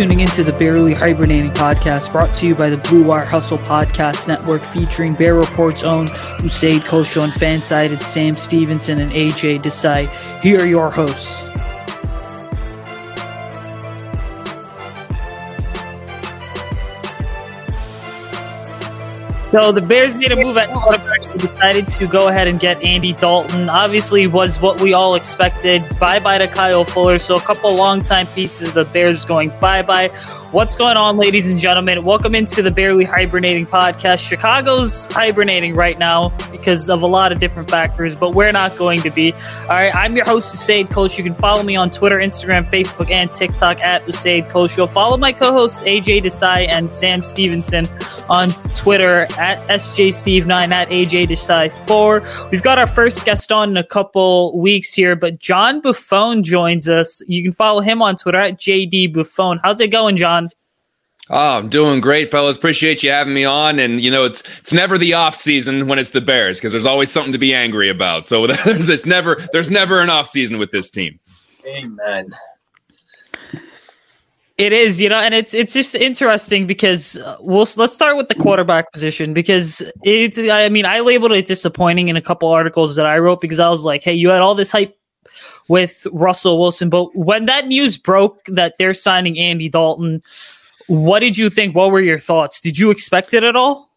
You are now tuning into the Bearly Hibernating podcast brought to you by the Blue Wire Hustle Podcast Network featuring Bear Report's own Usaid Kosho and FanSided Sam Stevenson and AJ Desai. Here are your hosts. So the Bears made a move at quarterback. They decided to go ahead and get Andy Dalton. Obviously, was what we all expected. Bye bye to Kyle Fuller. So a couple long-time pieces of the Bears going bye bye. What's going on, ladies and gentlemen? Welcome into the Bearly Hibernating podcast. Chicago's hibernating right now because of a lot of different factors, but we're not going to be. All right, I'm your host, Usaid Coach. You can follow me on Twitter, Instagram, Facebook, and TikTok at Usaid Coach. You'll follow my co-hosts AJ Desai and Sam Stevenson on Twitter at SJSteve9 at AJ Desai4. We've got our first guest on in a couple weeks here, but John Buffone joins us. You can follow him on Twitter at JD Buffone. How's it going, John? Oh, I'm doing great, fellas. Appreciate you having me on. And you know, it's it's never the off season when it's the Bears because there's always something to be angry about. So there's never there's never an off season with this team. Amen. It is, you know, and it's it's just interesting because uh, we'll let's start with the quarterback position because it's. I mean, I labeled it disappointing in a couple articles that I wrote because I was like, hey, you had all this hype with Russell Wilson, but when that news broke that they're signing Andy Dalton what did you think? What were your thoughts? Did you expect it at all?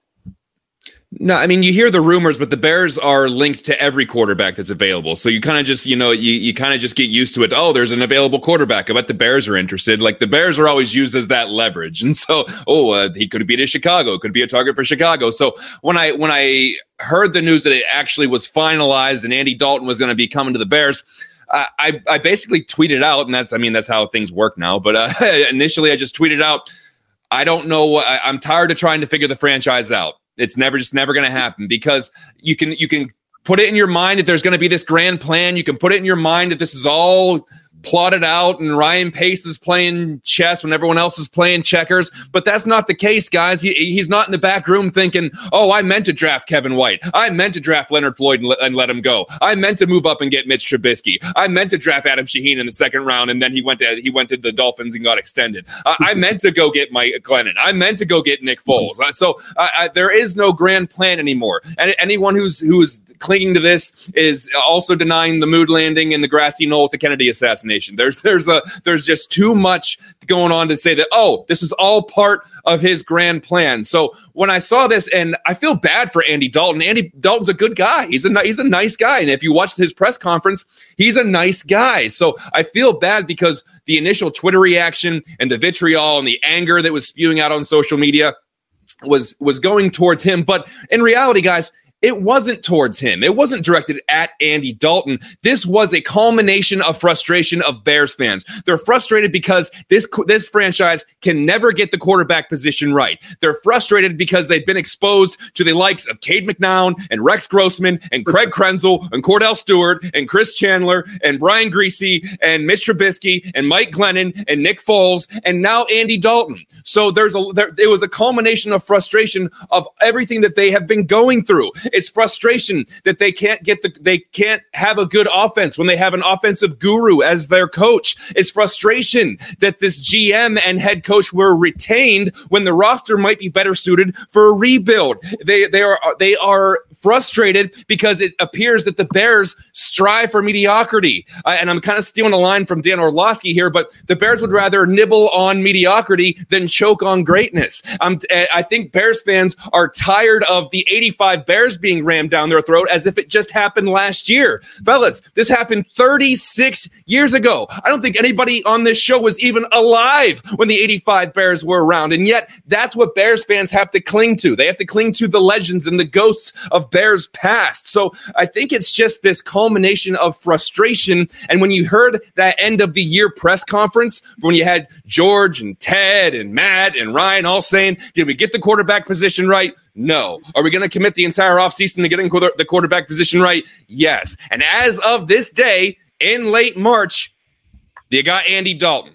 No, I mean you hear the rumors, but the Bears are linked to every quarterback that's available. So you kind of just, you know, you, you kind of just get used to it. Oh, there's an available quarterback. I bet the Bears are interested. Like the Bears are always used as that leverage. And so, oh, uh, he could be to Chicago, could be a target for Chicago. So when I when I heard the news that it actually was finalized and Andy Dalton was going to be coming to the Bears, I, I basically tweeted out, and that's I mean that's how things work now. But uh, initially, I just tweeted out, I don't know. I, I'm tired of trying to figure the franchise out. It's never just never going to happen because you can you can put it in your mind that there's going to be this grand plan. You can put it in your mind that this is all plotted out and Ryan Pace is playing chess when everyone else is playing checkers. But that's not the case, guys. He, he's not in the back room thinking, oh, I meant to draft Kevin White. I meant to draft Leonard Floyd and, and let him go. I meant to move up and get Mitch Trubisky. I meant to draft Adam Shaheen in the second round, and then he went to he went to the Dolphins and got extended. I, I meant to go get Mike Glennon. I meant to go get Nick Foles. So uh, there is no grand plan anymore. And anyone who's who is clinging to this is also denying the mood landing and the grassy knoll with the Kennedy assassination There's there's a there's just too much going on to say that oh this is all part of his grand plan. So when I saw this, and I feel bad for Andy Dalton. Andy Dalton's a good guy. He's a he's a nice guy, and if you watch his press conference, he's a nice guy. So I feel bad because the initial Twitter reaction and the vitriol and the anger that was spewing out on social media was was going towards him. But in reality, guys, it wasn't towards him. It wasn't directed at Andy Dalton. This was a culmination of frustration of Bears fans. They're frustrated because this this franchise can never get the quarterback position right. They're frustrated because they've been exposed to the likes of Cade McNown and Rex Grossman and Craig Krenzel and Kordell Stewart and Chris Chandler and Brian Griese and Mitch Trubisky and Mike Glennon and Nick Foles and now Andy Dalton. So there's a there, it was a culmination of frustration of everything that they have been going through. It's frustration that they can't get the they can't have a good offense when they have an offensive guru as their coach. It's frustration that this GM and head coach were retained when the roster might be better suited for a rebuild. They they are they are frustrated because it appears that the Bears strive for mediocrity. Uh, and I'm kind of stealing a line from Dan Orlovsky here, but the Bears would rather nibble on mediocrity than choke on greatness. Um, I think Bears fans are tired of the 85 Bears being rammed down their throat as if it just happened last year. Fellas, this happened 36 years ago. I don't think anybody on this show was even alive when the 85 Bears were around. And yet, that's what Bears fans have to cling to. They have to cling to the legends and the ghosts of Bears past. So I think it's just this culmination of frustration. And when you heard that end of the year press conference, when you had George and Ted and Matt and Ryan all saying, Did we get the quarterback position right? No. Are we going to commit the entire offseason to getting the quarterback position right? Yes. And as of this day, in late March, you got Andy Dalton.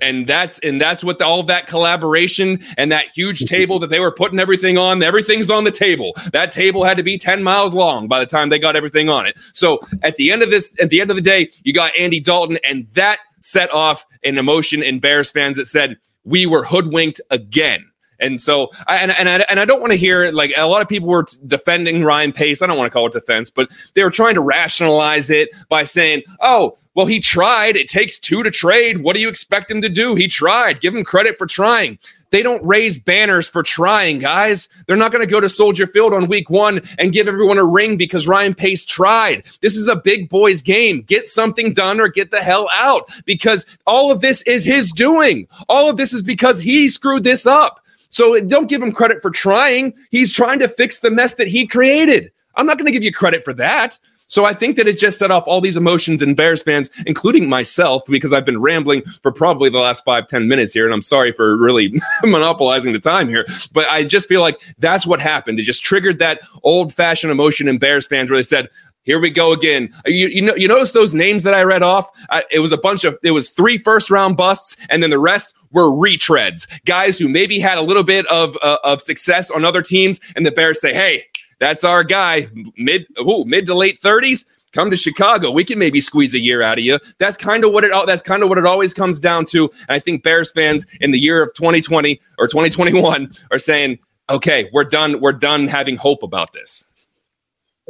And that's and that's what the, all that collaboration and that huge table that they were putting everything on. Everything's on the table. That table had to be ten miles long by the time they got everything on it. So at the end of this, at the end of the day, you got Andy Dalton, and that set off an emotion in Bears fans that said, we were hoodwinked again. And so, and and I, and I don't want to hear like a lot of people were defending Ryan Pace. I don't want to call it defense, but they were trying to rationalize it by saying, "Oh, well, he tried. It takes two to trade. What do you expect him to do? He tried. Give him credit for trying." They don't raise banners for trying, guys. They're not going to go to Soldier Field on week one and give everyone a ring because Ryan Pace tried. This is a big boys game. Get something done or get the hell out because all of this is his doing. All of this is because he screwed this up. So don't give him credit for trying. He's trying to fix the mess that he created. I'm not going to give you credit for that. So I think that it just set off all these emotions in Bears fans, including myself, because I've been rambling for probably the last five, ten minutes here. And I'm sorry for really monopolizing the time here. But I just feel like that's what happened. It just triggered that old fashioned emotion in Bears fans where they said, here we go again. You, you know, you notice those names that I read off. I, it was a bunch of, it was three first round busts, and then the rest were retreads, guys who maybe had a little bit of uh, of success on other teams, and the Bears say, "Hey, that's our guy, mid ooh, mid to late thirties. Come to Chicago. We can maybe squeeze a year out of you. That's kind of what it. That's kind of what it always comes down to. And I think Bears fans in the year of 2020 or 2021 are saying, "Okay, we're done. We're done having hope about this."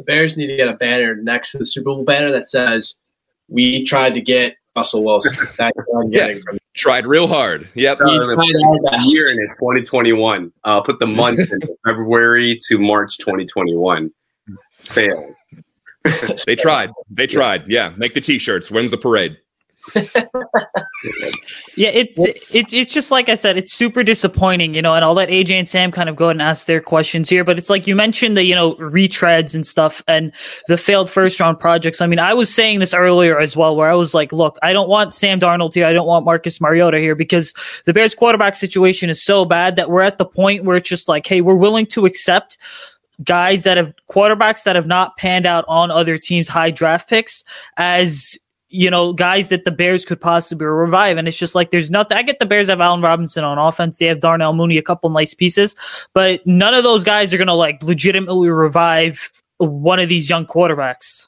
The Bears need to get a banner next to the Super Bowl banner that says, "We tried to get Russell Wilson." That's what I'm getting Yeah. from Tried real hard. Yep. We tried year in it, 2021. I'll uh, put the month in February to March 2021. Failed. They tried. They tried. Yeah. Make the t-shirts. When's the parade? Yeah, it's it's it's just like I said, it's super disappointing, you know. And I'll let AJ and Sam kind of go ahead and ask their questions here. But it's like you mentioned the you know retreads and stuff, and the failed first round projects. I mean, I was saying this earlier as well, where I was like, look, I don't want Sam Darnold here, I don't want Marcus Mariota here because the Bears quarterback situation is so bad that we're at the point where it's just like, hey, we're willing to accept guys that have quarterbacks that have not panned out on other teams' high draft picks as you know, guys that the Bears could possibly revive. And it's just like there's nothing. I get the Bears have Allen Robinson on offense. They have Darnell Mooney, a couple nice pieces, but none of those guys are going to like legitimately revive one of these young quarterbacks.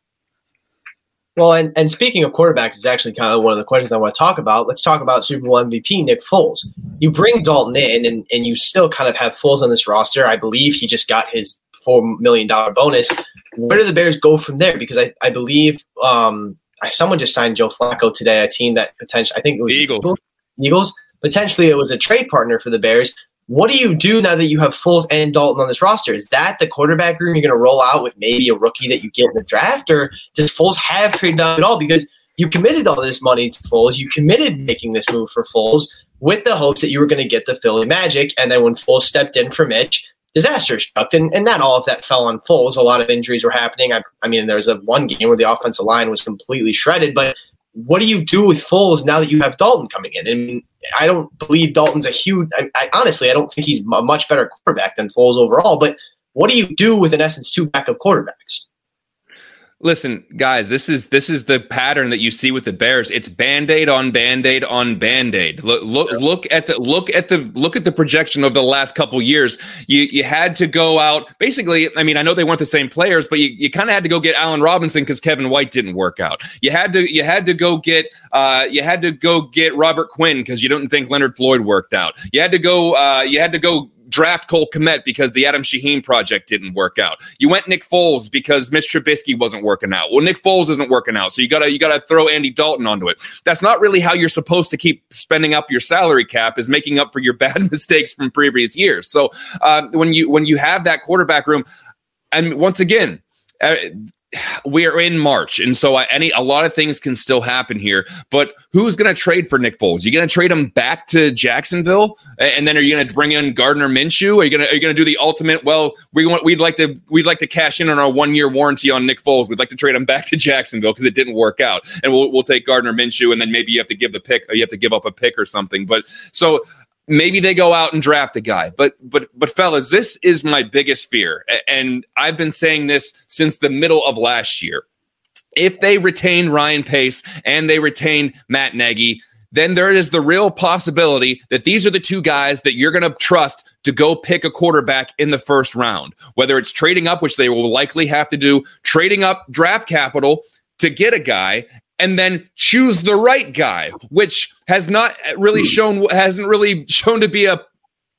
Well, and, and speaking of quarterbacks, is actually kind of one of the questions I want to talk about. Let's talk about Super Bowl MVP Nick Foles. You bring Dalton in, and, and you still kind of have Foles on this roster. I believe he just got his $4 million bonus. Where do the Bears go from there? Because I, I believe um, someone just signed Joe Flacco today, a team that potentially, I think it was Eagles. Eagles. Potentially, it was a trade partner for the Bears. What do you do now that you have Foles and Dalton on this roster? Is that the quarterback room you're going to roll out with maybe a rookie that you get in the draft, or does Foles have trade value at all? Because you committed all this money to Foles, you committed making this move for Foles with the hopes that you were going to get the Philly Magic, and then when Foles stepped in for Mitch, disaster struck, and, and not all of that fell on Foles. A lot of injuries were happening. I, I mean, there was a one game where the offensive line was completely shredded, but what do you do with Foles now that you have Dalton coming in? And I don't believe Dalton's a huge. I, I honestly, I don't think he's a much better quarterback than Foles overall. But what do you do with, in essence, two backup quarterbacks? Listen, guys, this is this is the pattern that you see with the Bears. It's band-aid on band-aid on band-aid. Look look look at the look at the look at the projection of the last couple years. You you had to go out basically, I mean, I know they weren't the same players, but you, you kind of had to go get Allen Robinson because Kevin White didn't work out. You had to you had to go get uh you had to go get Robert Quinn because you didn't think Leonard Floyd worked out. You had to go uh you had to go draft Cole Kmet because the Adam Shaheen project didn't work out. You went Nick Foles because Mitch Trubisky wasn't working out. Well, Nick Foles isn't working out, so you gotta you gotta throw Andy Dalton onto it. That's not really how you're supposed to keep spending up your salary cap. Is making up for your bad mistakes from previous years. So uh, when you when you have that quarterback room, and once again. Uh, we are in March, and so I, any a lot of things can still happen here. But who's going to trade for Nick Foles? You going to trade him back to Jacksonville, and then are you going to bring in Gardner Minshew? Are you going to are you going to do the ultimate? Well, we want we'd like to we'd like to cash in on our one year warranty on Nick Foles. We'd like to trade him back to Jacksonville because it didn't work out, and we'll we'll take Gardner Minshew, and then maybe you have to give the pick, you have to give up a pick or something. But so maybe they go out and draft the guy but but but fellas this is my biggest fear. And i've been saying this since the middle of last year. If they retain ryan pace and they retain matt nagy then there is the real possibility that these are the two guys that you're going to trust to go pick a quarterback in the first round. Whether it's trading up which they will likely have to do trading up draft capital to get a guy and then choose the right guy, which has not really hmm. shown hasn't really shown to be a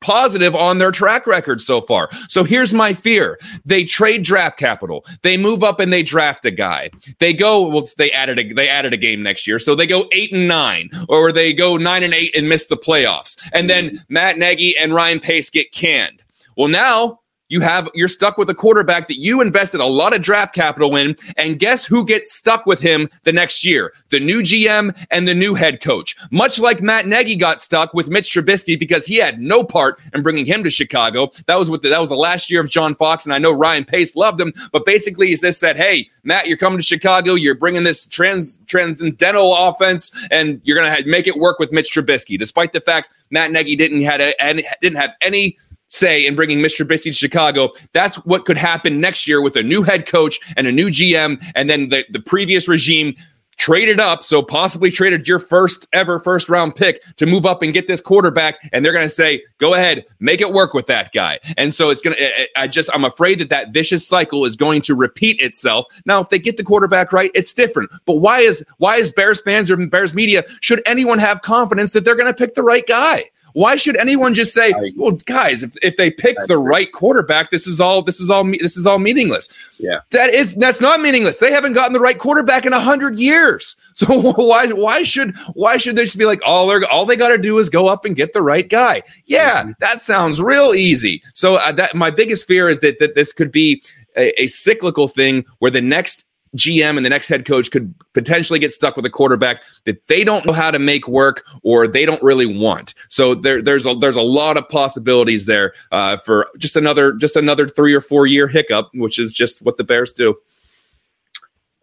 positive on their track record so far. So here's my fear. They trade draft capital. They move up and they draft a guy. They go well they added a they added a game next year. So they go 8 and 9 or they go 9 and 8 and miss the playoffs. And hmm. then Matt Nagy and Ryan Pace get canned. Well, now you have you're stuck with a quarterback that you invested a lot of draft capital in and guess who gets stuck with him the next year? The new gm and the new head coach. Much like matt nagy got stuck with mitch trubisky because he had no part in bringing him to chicago. That was what the, that was the last year of john fox and i know ryan pace loved him but basically he just said hey matt you're coming to chicago. You're bringing this trans transcendental offense and you're to make it work with mitch trubisky. Despite the fact matt nagy didn't had a, didn't have any say in bringing Mr. Trubisky to Chicago. That's what could happen next year with a new head coach and a new GM, and then the, the previous regime traded up, so possibly traded your first ever first round pick to move up and get this quarterback, and they're going to say, "Go ahead, make it work with that guy." And so it's going to. I just I'm afraid that that vicious cycle is going to repeat itself. Now, if they get the quarterback right, it's different. But why is why is Bears fans or Bears media should anyone have confidence that they're going to pick the right guy? Why should anyone just say, "Well, guys, if, if they pick the right quarterback, this is all this is all this is all meaningless." Yeah, that is that's not meaningless. They haven't gotten the right quarterback in a hundred years. So why why should why should they just be like all they all they got to do is go up and get the right guy? Yeah, mm-hmm. that sounds real easy. So uh, that my biggest fear is that that this could be a, a cyclical thing where the next GM and the next head coach could potentially get stuck with a quarterback that they don't know how to make work or they don't really want. So there, there's a there's a lot of possibilities there uh, for just another just another three or four year hiccup, which is just what the Bears do.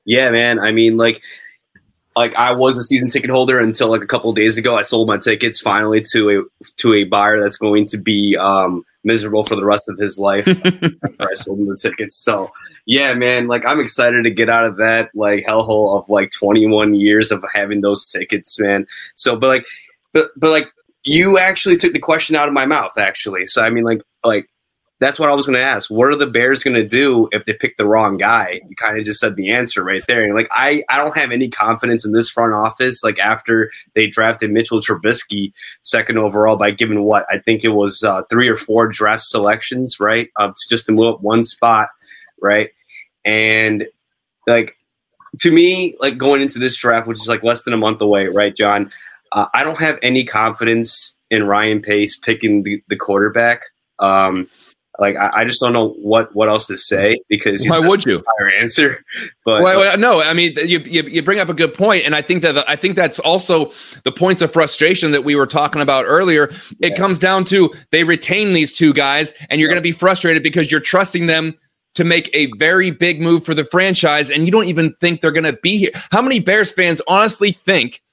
Yeah, man. I mean, like like I was a season ticket holder until like a couple days ago. I sold my tickets finally to a to a buyer that's going to be um, miserable for the rest of his life. I sold him the tickets. So yeah, man, like I'm excited to get out of that like hellhole of like 21 years of having those tickets, man. So, but like, but but like you actually took the question out of my mouth, actually. So I mean, like like that's what I was going to ask. What are the Bears going to do if they pick the wrong guy? You kind of just said the answer right there. And like, I, I don't have any confidence in this front office. Like after they drafted Mitchell Trubisky second overall by giving what I think it was uh, three or four draft selections, right? Uh, just to move up one spot, right? And like to me, like going into this draft, which is like less than a month away, right, John? Uh, I don't have any confidence in Ryan Pace picking the, the quarterback. Um, like I, I, just don't know what what else to say because why would you? Our answer, but well, well, no, I mean you, you, you bring up a good point, and I think that I think that's also the points of frustration that we were talking about earlier. It yeah. comes down to they retain these two guys, and you're yeah. going to be frustrated because you're trusting them to make a very big move for the franchise, and you don't even think they're going to be here. How many Bears fans honestly think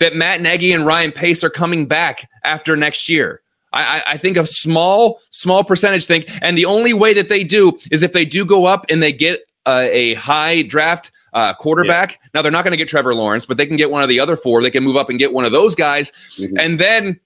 that Matt Nagy and Ryan Pace are coming back after next year? I, I think a small, small percentage think, and the only way that they do is if they do go up and they get uh, a high draft uh, quarterback. Yeah. Now they're not going to get Trevor Lawrence, but they can get one of the other four. They can move up and get one of those guys, mm-hmm. and then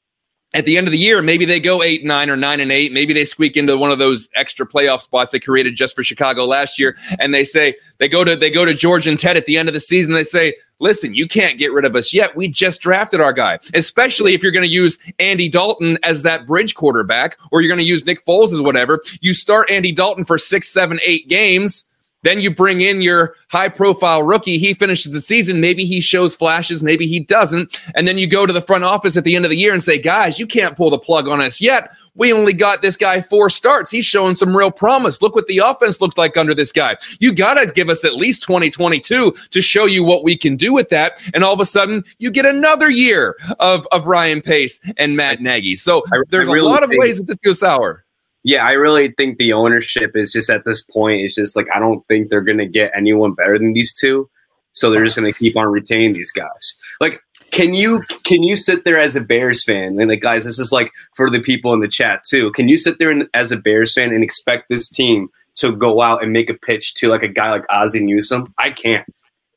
at the end of the year, maybe they go eight, nine, or nine and eight. Maybe they squeak into one of those extra playoff spots they created just for Chicago last year. And they say they go to they go to George and Ted at the end of the season. They say, "Listen, you can't get rid of us yet. We just drafted our guy. Especially if you're going to use Andy Dalton as that bridge quarterback, or you're going to use Nick Foles as whatever. You start Andy Dalton for six, seven, eight games." Then you bring in your high profile rookie. He finishes the season. Maybe he shows flashes. Maybe he doesn't. And then you go to the front office at the end of the year and say, guys, you can't pull the plug on us yet. We only got this guy four starts. He's showing some real promise. Look what the offense looked like under this guy. You got to give us at least 2022 to show you what we can do with that. And all of a sudden, you get another year of, of Ryan Pace and Matt Nagy. So there's really a lot of ways that this goes sour yeah, I really think the ownership is just at this point. It's just like I don't think they're gonna get anyone better than these two, so they're just gonna keep on retaining these guys. Like, can you can you sit there as a Bears fan and like guys, this is like for the people in the chat too. Can you sit there as a Bears fan and expect this team to go out and make a pitch to like a guy like Ozzie Newsome? I can't.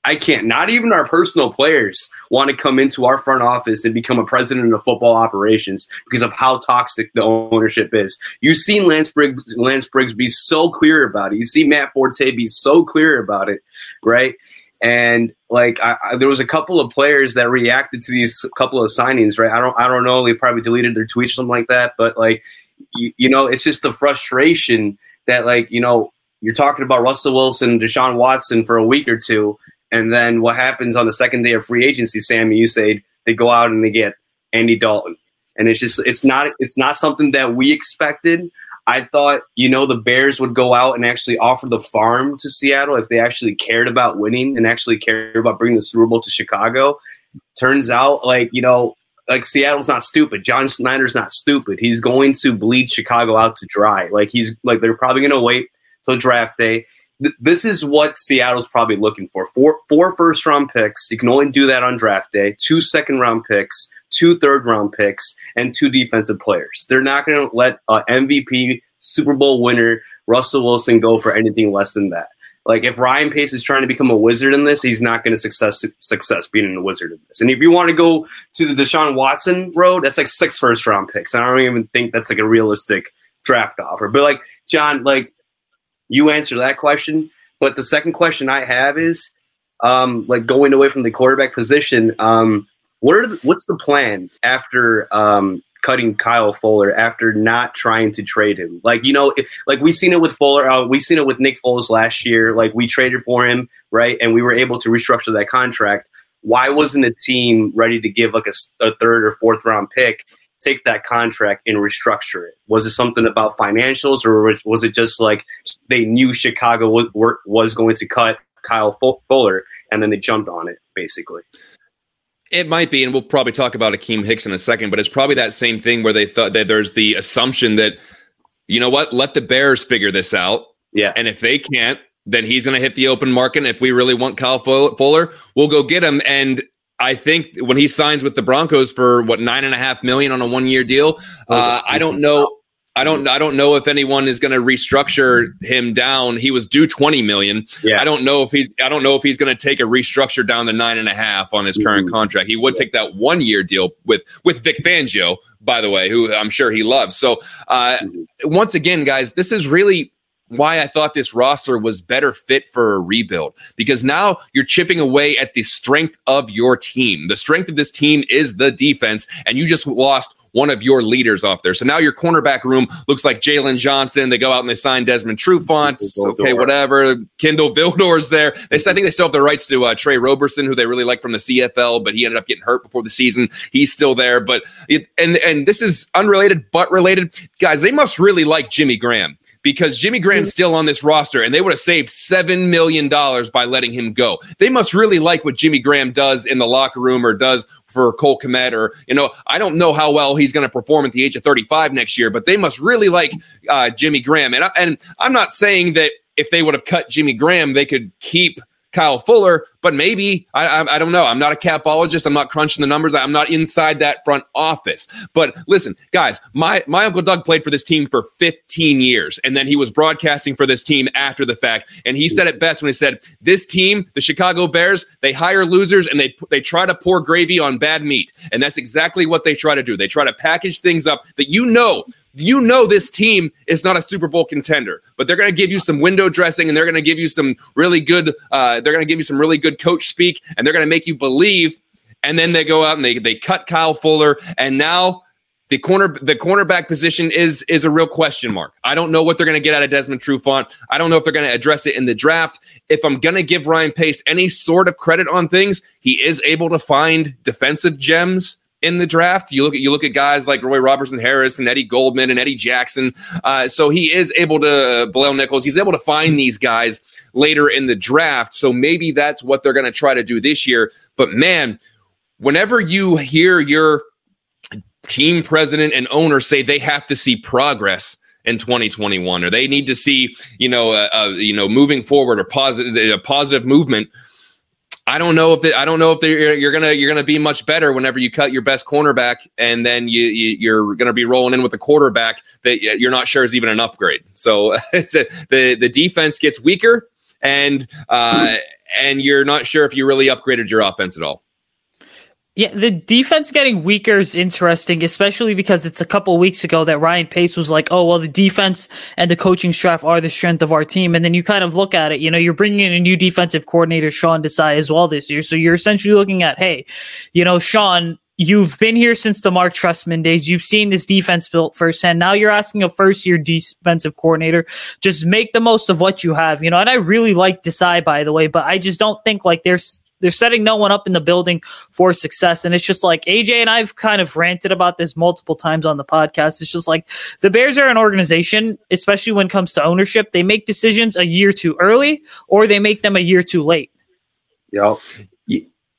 I can't. Not even our personal players want to come into our front office and become a president of football operations because of how toxic the ownership is. You've seen Lance Briggs, Lance Briggs be so clear about it. You see Matt Forte be so clear about it, right? And like I, I, there was a couple of players that reacted to these couple of signings, right? I don't I don't know. They probably deleted their tweets or something like that. But like you, you know, it's just the frustration that like you know you're talking about Russell Wilson, Deshaun Watson for a week or two, and then what happens on the second day of free agency, Sammy? You say they go out and they get Andy Dalton, and it's just it's not it's not something that we expected. I thought, you know, the Bears would go out and actually offer the farm to Seattle if they actually cared about winning and actually cared about bringing the Super Bowl to Chicago. Turns out, like, you know, like Seattle's not stupid. John Schneider's not stupid. He's going to bleed Chicago out to dry. Like, he's like, they're probably going to wait till draft day. Th- this is what Seattle's probably looking for. Four, four first round picks. You can only do that on draft day. Two second round picks two third round picks, and two defensive players. They're not going to let an MVP Super Bowl winner Russell Wilson go for anything less than that. Like if Ryan Pace is trying to become a wizard in this, he's not going to success success being a wizard in this. And if you want to go to the Deshaun Watson road, that's like six first round picks. I don't even think that's like a realistic draft offer. But like John, like you answer that question. But the second question I have is, um, like going away from the quarterback position, um, what are the, what's the plan after um, cutting Kyle Fuller after not trying to trade him? Like you know, if, like we've seen it with Fuller, uh, we seen it with Nick Foles last year. Like we traded for him, right, and we were able to restructure that contract. Why wasn't a team ready to give like a, a third or fourth round pick? Take that contract and restructure it. Was it something about financials, or was it just like they knew Chicago was, was going to cut Kyle Fuller, and then they jumped on it, basically? It might be, and we'll probably talk about Akiem Hicks in a second, but it's probably that same thing where they thought that there's the assumption that, you know what, let the Bears figure this out. Yeah. And if they can't, then he's going to hit the open market. And if we really want Kyle Fuller, we'll go get him. And I think when he signs with the Broncos for what nine and a half million on a one year deal, uh, I don't know. I don't I don't know if anyone is going to restructure him down. He was due twenty million. Yeah. I don't know if he's I don't know if he's going to take a restructure down to nine and a half on his current mm-hmm. contract. He would take that one year deal with with Vic Fangio, by the way, who I'm sure he loves. So uh, mm-hmm. once again, guys, this is really why I thought this roster was better fit for a rebuild because now you're chipping away at the strength of your team. The strength of this team is the defense, and you just lost one of your leaders off there. So now your cornerback room looks like Jaylon Johnson. They go out and they sign Desmond Trufant. Okay, whatever. Kindle Vildor's there. They, I think they still have the rights to uh, Tre Roberson, who they really like from the CFL, but he ended up getting hurt before the season. He's still there. But it, and and this is unrelated but related, guys. They must really like Jimmy Graham because Jimmy Graham's still on this roster and they would have saved $7 million by letting him go. They must really like what Jimmy Graham does in the locker room or does for Cole Kmet or, you know, I don't know how well he's going to perform at the age of 35 next year, but they must really like uh, Jimmy Graham. And, I, and I'm not saying that if they would have cut Jimmy Graham, they could keep – Kyle Fuller, but maybe I, I, I don't know. I'm not a capologist. I'm not crunching the numbers. I'm not inside that front office. But listen, guys, my my uncle Doug played for this team for 15 years, and then he was broadcasting for this team after the fact. And he said it best when he said, "This team, the Chicago Bears, they hire losers and they they try to pour gravy on bad meat, and that's exactly what they try to do. They try to package things up that you know you know this team is not a Super Bowl contender, but they're going to give you some window dressing and they're going to give you some really good. Uh, they're going to give you some really good coach speak, and they're going to make you believe. And then they go out and they they cut Kyle Fuller, and now the corner the cornerback position is is a real question mark. I don't know what they're going to get out of Desmond Trufant. I don't know if they're going to address it in the draft. If I'm going to give Ryan Pace any sort of credit on things, he is able to find defensive gems in the draft. You look at you look at guys like Roy Robertson Harris and Eddie Goldman and Eddie Jackson. Uh, so he is able to Bilal Nichols. He's able to find these guys later in the draft. So maybe that's what they're going to try to do this year. But man, whenever you hear your team president and owner say they have to see progress in 2021 or they need to see you know uh, uh, you know moving forward or positive a positive movement I don't know if they, I don't know if you're gonna you're gonna be much better whenever you cut your best cornerback and then you, you are gonna be rolling in with a quarterback that you're not sure is even an upgrade. So it's a, the the defense gets weaker and uh, and you're not sure if you really upgraded your offense at all. Yeah, the defense getting weaker is interesting, especially because it's a couple weeks ago that Ryan Pace was like, "Oh, well, the defense and the coaching staff are the strength of our team." And then you kind of look at it, you know, you're bringing in a new defensive coordinator, Sean Desai, as well this year. So you're essentially looking at, hey, you know, Sean, you've been here since the Marc Trestman days. You've seen this defense built firsthand. Now you're asking a first year defensive coordinator. Just make the most of what you have, you know. And I really like Desai, by the way, but I just don't think like there's they're setting no one up in the building for success. And it's just like AJ and I've kind of ranted about this multiple times on the podcast. It's just like the Bears are an organization, especially when it comes to ownership. They make decisions a year too early or they make them a year too late. Yeah.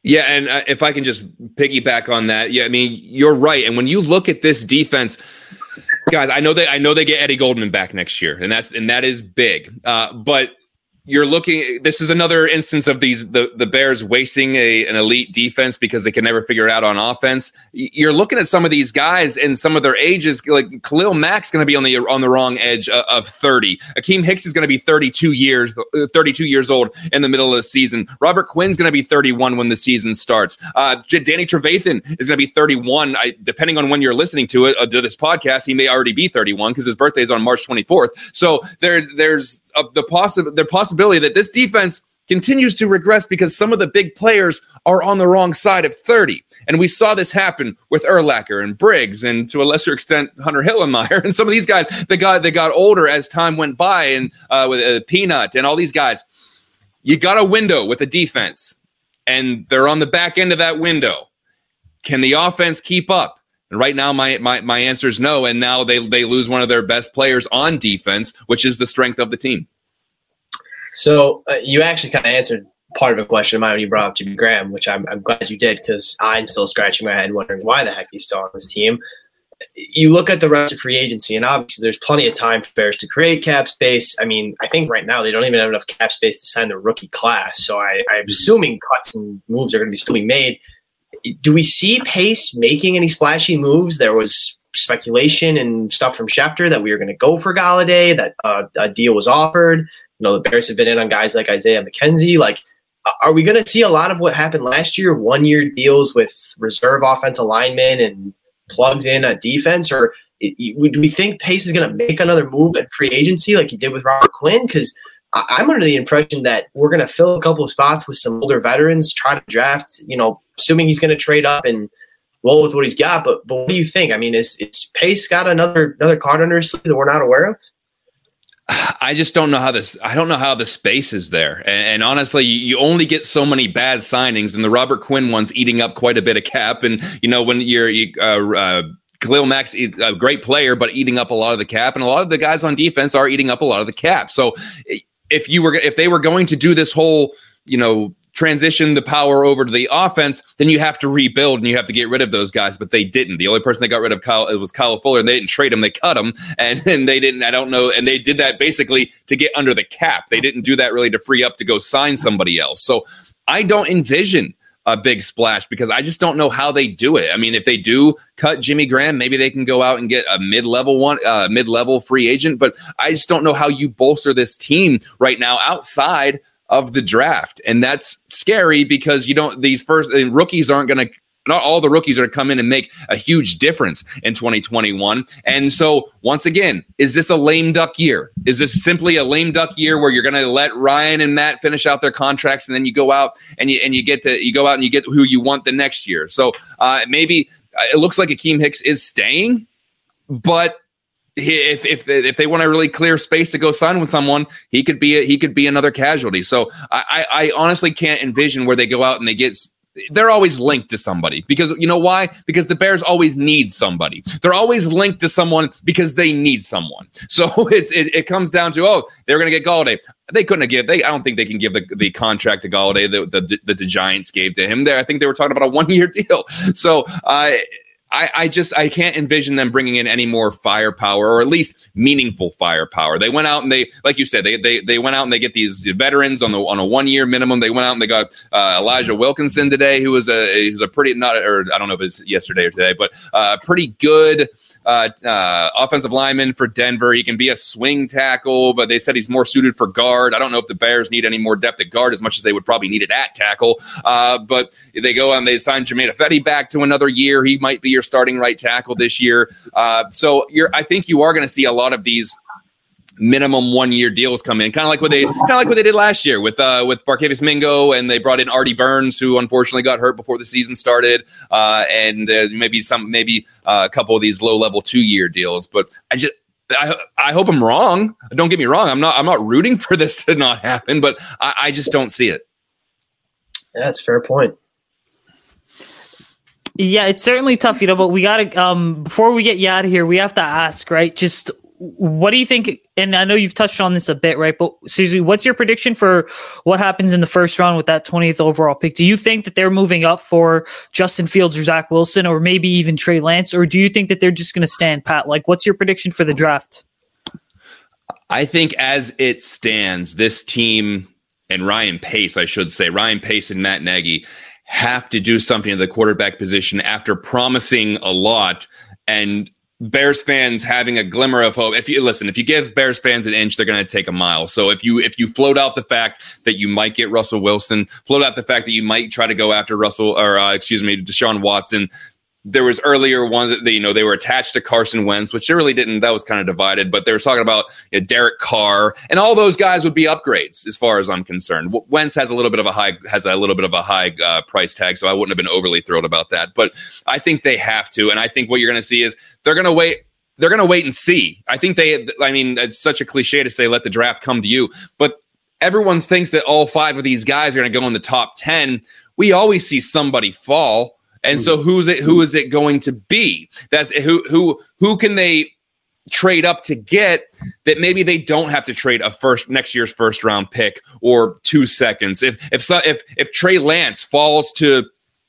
Yeah, and uh, if I can just piggyback on that, yeah, I mean you're right. And when you look at this defense, guys, I know they I know they get Eddie Goldman back next year, and that's and that is big. Uh, but you're looking this is another instance of these the, the bears wasting a, an elite defense because they can never figure it out on offense. You're looking at some of these guys and some of their ages like khalil mack's going to be on the on the wrong edge of, of 30 akiem hicks is going to be 32 years uh, 32 years old in the middle of the season. Robert quinn's going to be 31 when the season starts. Uh, danny trevathan is going to be 31 I, depending on when you're listening to it uh, to this podcast he may already be 31 because his birthday is on march 24th so there there's the possible the possibility that this defense continues to regress because some of the big players are on the wrong side of 30. And we saw this happen with Urlacher and Briggs and to a lesser extent Hunter Hillenmeyer and some of these guys that got they got older as time went by and uh, with uh, Peanut and all these guys. You got a window with a defense and they're on the back end of that window. Can the offense keep up? And right now, my, my, my answer is no. And now they, they lose one of their best players on defense, which is the strength of the team. So uh, you actually kind of answered part of a question of mine when you brought up Jimmy Graham, which I'm, I'm glad you did because I'm still scratching my head wondering why the heck he's still on this team. You look at the rest of free agency, and obviously there's plenty of time for Bears to create cap space. I mean, I think right now they don't even have enough cap space to sign the rookie class. So I, I'm assuming cuts and moves are going to be still being made do we see Pace making any splashy moves? There was speculation and stuff from Schefter that we were going to go for Golladay, that uh, a deal was offered. You know, the Bears have been in on guys like Isaiah McKenzie. Like, are we going to see a lot of what happened last year? One year deals with reserve offensive linemen and plugs in a defense, or do we think Pace is going to make another move at free agency like he did with Robert Quinn? Because I'm under the impression that we're going to fill a couple of spots with some older veterans, try to draft, you know, assuming he's going to trade up and roll with what he's got. But but what do you think? I mean, is is Pace got another another card under his sleeve that we're not aware of? I just don't know how this. I don't know how the space is there, and, and honestly, you, you, only get so many bad signings, and the Robert Quinn one's eating up quite a bit of cap. And you know when you're you, uh, uh, Khalil Mack's is a great player, but eating up a lot of the cap, and a lot of the guys on defense are eating up a lot of the cap. So if you were if they were going to do this whole you know transition the power over to the offense, then you have to rebuild and you have to get rid of those guys. But they didn't. The only person they got rid of Kyle, was Kyle Fuller, and they didn't trade him. They cut him, and, and they didn't. I don't know. And they did that basically to get under the cap. They didn't do that really to free up to go sign somebody else. So I don't envision a big splash because I just don't know how they do it. I mean, if they do cut Jimmy Graham, maybe they can go out and get a mid-level one, uh, mid-level free agent. But I just don't know how you bolster this team right now outside of the draft, and that's scary because you don't. These first rookies aren't going to not all the rookies are to come in and make a huge difference in 2021. And so, once again, is this a lame duck year? Is this simply a lame duck year where you're going to let Ryan and Matt finish out their contracts and then you go out and you and you get the you go out and you get who you want the next year? So uh, maybe uh, it looks like Akiem Hicks is staying, but if if they, if they want to really clear space to go sign with someone, he could be a, he could be another casualty. So I, I honestly can't envision where they go out and they get they're always linked to somebody because you know why? Because the Bears always need somebody. They're always linked to someone because they need someone. So it's it, it comes down to oh they're going to get Golladay. They couldn't have give. They I don't think they can give the, the contract to Golladay that the, the, the, the Giants gave to him. There I think they were talking about a one year deal. So uh, I, I just I can't envision them bringing in any more firepower or at least meaningful firepower. They went out and they, like you said, they they, they went out and they get these veterans on the on a one year minimum. They went out and they got uh, Elijah Wilkinson today, who was a who's a pretty not or I don't know if it's yesterday or today, but uh, pretty good uh, uh, offensive lineman for Denver. He can be a swing tackle, but they said he's more suited for guard. I don't know if the Bears need any more depth at guard as much as they would probably need it at tackle. Uh, but they go and they sign Germain Ifedi back to another year. He might be your starting right tackle this year. Uh, so I think you are going to see a lot of these minimum one year deals come in, kind of like what they kind of like what they did last year with uh, with Barkevious Mingo, and they brought in Artie Burns, who unfortunately got hurt before the season started, uh, and uh, maybe some maybe uh, a couple of these low level two year deals. But I just. I, I hope I'm wrong. Don't get me wrong. I'm not. I'm not rooting for this to not happen, but I, I just don't see it. Yeah, that's fair point. Yeah, it's certainly tough, you know, but we got to, um, before we get you out of here, we have to ask, right? Just what do you think? And I know you've touched on this a bit, right? But Susie, what's your prediction for what happens in the first round with that 20th overall pick? Do you think that they're moving up for Justin Fields or Zach Wilson or maybe even Trey Lance? Or do you think that they're just going to stand pat? Like, what's your prediction for the draft? I think as it stands, this team and Ryan Pace, I should say, Ryan Pace and Matt Nagy have to do something at the quarterback position after promising a lot and Bears fans having a glimmer of hope. If you listen, if you give Bears fans an inch, they're going to take a mile. So if you if you float out the fact that you might get Russell Wilson, float out the fact that you might try to go after Russell or uh, excuse me, Deshaun Watson, there was earlier ones that they, you know they were attached to Carson Wentz, which they really didn't. That was kind of divided, but they were talking about you know, Derek Carr, and all those guys would be upgrades as far as I'm concerned. Wentz has a little bit of a high has a little bit of a high uh, price tag, so I wouldn't have been overly thrilled about that. But I think they have to, and I think what you're going to see is they're going to wait. They're going to wait and see. I think they. I mean, it's such a cliche to say let the draft come to you, but everyone thinks that all five of these guys are going to go in the top ten. We always see somebody fall and hmm. so who's it who hmm. is it going to be? That's who who who can they trade up to get that maybe they don't have to trade a first next year's first round pick or two seconds. If if so, if if Trey Lance falls to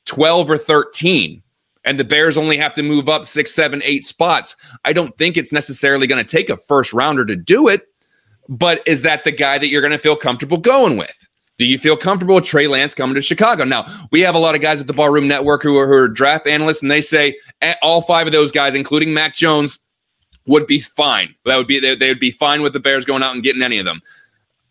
12 or 13 and the Bears only have to move up six, seven, eight spots, I don't think it's necessarily going to take a first rounder to do it. But is that the guy that you're going to feel comfortable going with? Do you feel comfortable with Trey Lance coming to Chicago? Now, we have a lot of guys at the Barroom Network who are, who are draft analysts, and they say eh, all five of those guys, including Mac Jones, would be fine. That would be they, they would be fine with the Bears going out and getting any of them.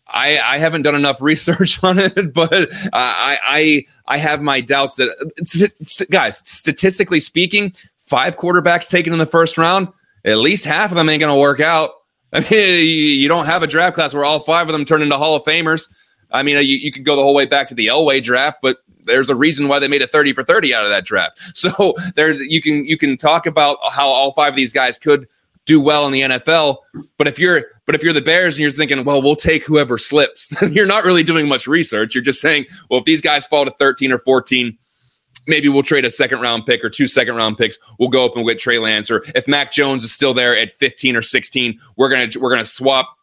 I, I haven't done enough research on it, but I, I I have my doubts that guys, statistically speaking, five quarterbacks taken in the first round, at least half of them ain't going to work out. I mean, you don't have a draft class where all five of them turn into Hall of Famers. I mean, you, you could go the whole way back to the Elway draft, but there's a reason why they made a 30 for 30 out of that draft. So there's you can you can talk about how all five of these guys could do well in the NFL, but if you're but if you're the Bears and you're thinking, well, we'll take whoever slips, then you're not really doing much research. You're just saying, well, if these guys fall to 13 or 14, maybe we'll trade a second round pick or two second round picks. We'll go up and get Trey Lance. Or if Mac Jones is still there at 15 or 16, we're gonna we're gonna swap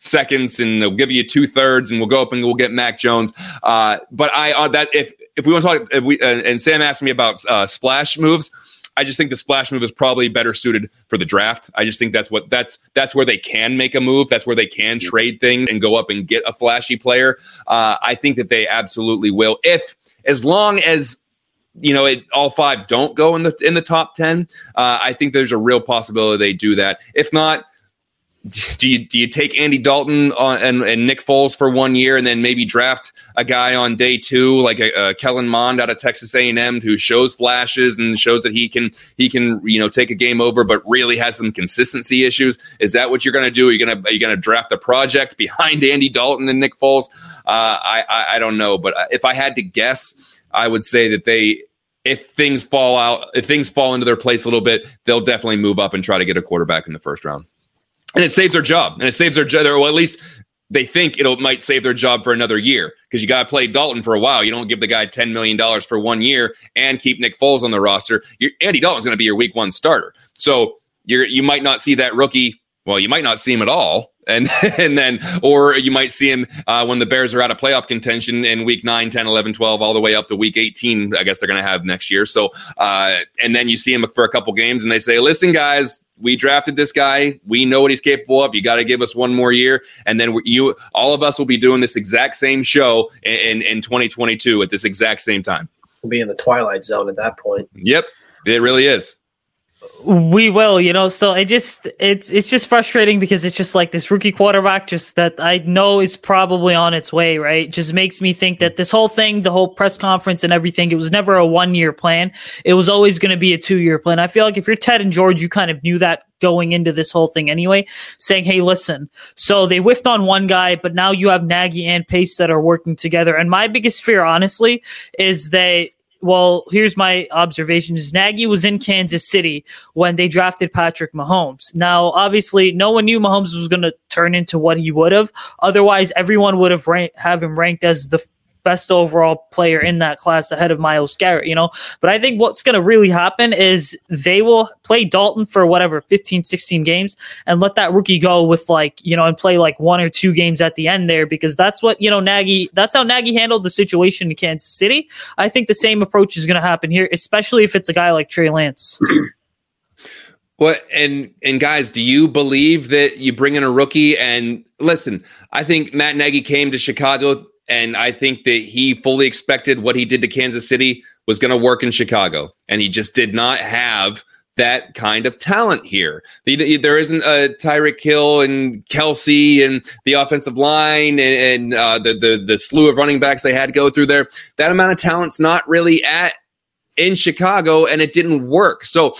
seconds and they'll give you two thirds and we'll go up and we'll get Mac Jones. Uh, but I uh, that if if we want to talk, if we uh, and Sam asked me about uh, splash moves. I just think the splash move is probably better suited for the draft. I just think that's what that's that's where they can make a move. That's where they can trade things and go up and get a flashy player. Uh, I think that they absolutely will, if as long as you know it, all five don't go in the in the top ten. Uh, I think there's a real possibility they do that. If not, do you do you take Andy Dalton on, and, and Nick Foles for one year, and then maybe draft a guy on day two, like a, a Kellen Mond out of Texas A and M, who shows flashes and shows that he can he can you know take a game over, but really has some consistency issues? Is that what you're going to do? Are you going to are you going to draft a project behind Andy Dalton and Nick Foles? Uh, I, I I don't know, but if I had to guess, I would say that they if things fall out, if things fall into their place a little bit, they'll definitely move up and try to get a quarterback in the first round and it saves their job, and it saves their job. Or at least they think it might save their job for another year because you got to play Dalton for a while. You don't give the guy ten million dollars for one year and keep Nick Foles on the roster. You're, Andy Dalton's going to be your Week One starter, so you're you might not see that rookie. Well, you might not see him at all and and then or you might see him uh, when the bears are out of playoff contention in week 9 10 11 12 all the way up to week 18 i guess they're going to have next year so uh, and then you see him for a couple games and they say listen guys we drafted this guy. We know what he's capable of. You got to give us one more year and then you all of us will be doing this exact same show in, in, in 2022 at this exact same time. We'll be in the twilight zone at that point. Yep. It really is we will, you know. So I just it's it's just frustrating because it's just like this rookie quarterback just that I know is probably on its way, right? Just makes me think that this whole thing, the whole press conference and everything, it was never a one year plan. It was always going to be a two year plan. I feel like if you're Ted and George, you kind of knew that going into this whole thing anyway, saying, Hey, listen, so they whiffed on one guy, but now you have Nagy and Pace that are working together. And my biggest fear, honestly, is that well, here's my observation: is Nagy was in Kansas City when they drafted Patrick Mahomes. Now, obviously, no one knew Mahomes was going to turn into what he would have. Otherwise, everyone would have rank, have him ranked as the best overall player in that class ahead of Myles Garrett, you know. But I think what's going to really happen is they will play Dalton for whatever 15, 16 games and let that rookie go with like, you know, and play like one or two games at the end there because that's what, you know, Nagy, that's how Nagy handled the situation in Kansas City. I think the same approach is going to happen here, especially if it's a guy like Trey Lance. Well, and and guys, do you believe that you bring in a rookie? And listen, I think Matt Nagy came to Chicago and I think that he fully expected what he did to Kansas City was going to work in Chicago. And he just did not have that kind of talent here. There isn't a Tyreek Hill and Kelce and the offensive line and, and uh, the, the the slew of running backs they had to go through there. That amount of talent's not really at in Chicago, and it didn't work. So,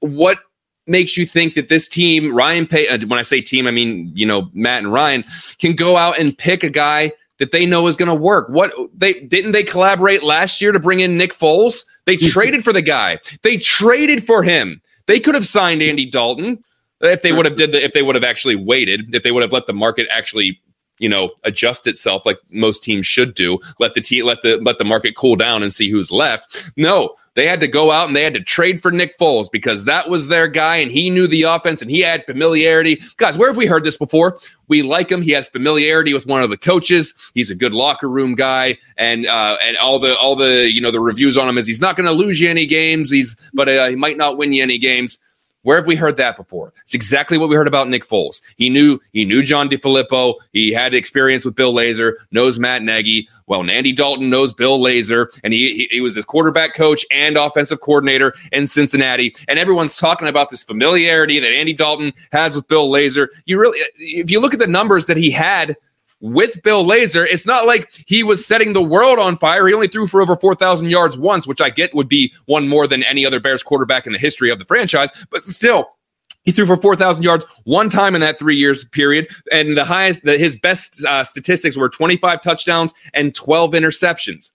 what makes you think that this team, Ryan Pace, uh, when I say team, I mean you know Matt and Ryan, can go out and pick a guy that they know is going to work. What they didn't they collaborate last year to bring in Nick Foles? They mm-hmm. traded for the guy. They traded for him. They could have signed Andy Dalton if they would have did the, if they would have actually waited, if they would have let the market actually you know adjust itself like most teams should do let the team let the let the market cool down and see who's left no they had to go out and they had to trade for Nick Foles because that was their guy and he knew the offense and he had familiarity. Guys, where have we heard this before? We like him. He has familiarity with one of the coaches. He's a good locker room guy, and uh, and all the all the you know the reviews on him is he's not going to lose you any games. He's but uh, he might not win you any games. Where have we heard that before? It's exactly what we heard about Nick Foles. He knew he knew John DeFilippo. He had experience with Bill Lazor, knows Matt Nagy. Well, Andy Dalton knows Bill Lazor, and he, he, he was his quarterback coach and offensive coordinator in Cincinnati. And everyone's talking about this familiarity that Andy Dalton has with Bill Lazor. You really, if you look at the numbers that he had with Bill Lazor, it's not like he was setting the world on fire. He only threw for over 4,000 yards once, which I get would be one more than any other Bears quarterback in the history of the franchise. But still, he threw for 4,000 yards one time in that three years period. And the highest, the, his best uh, statistics were 25 touchdowns and 12 interceptions.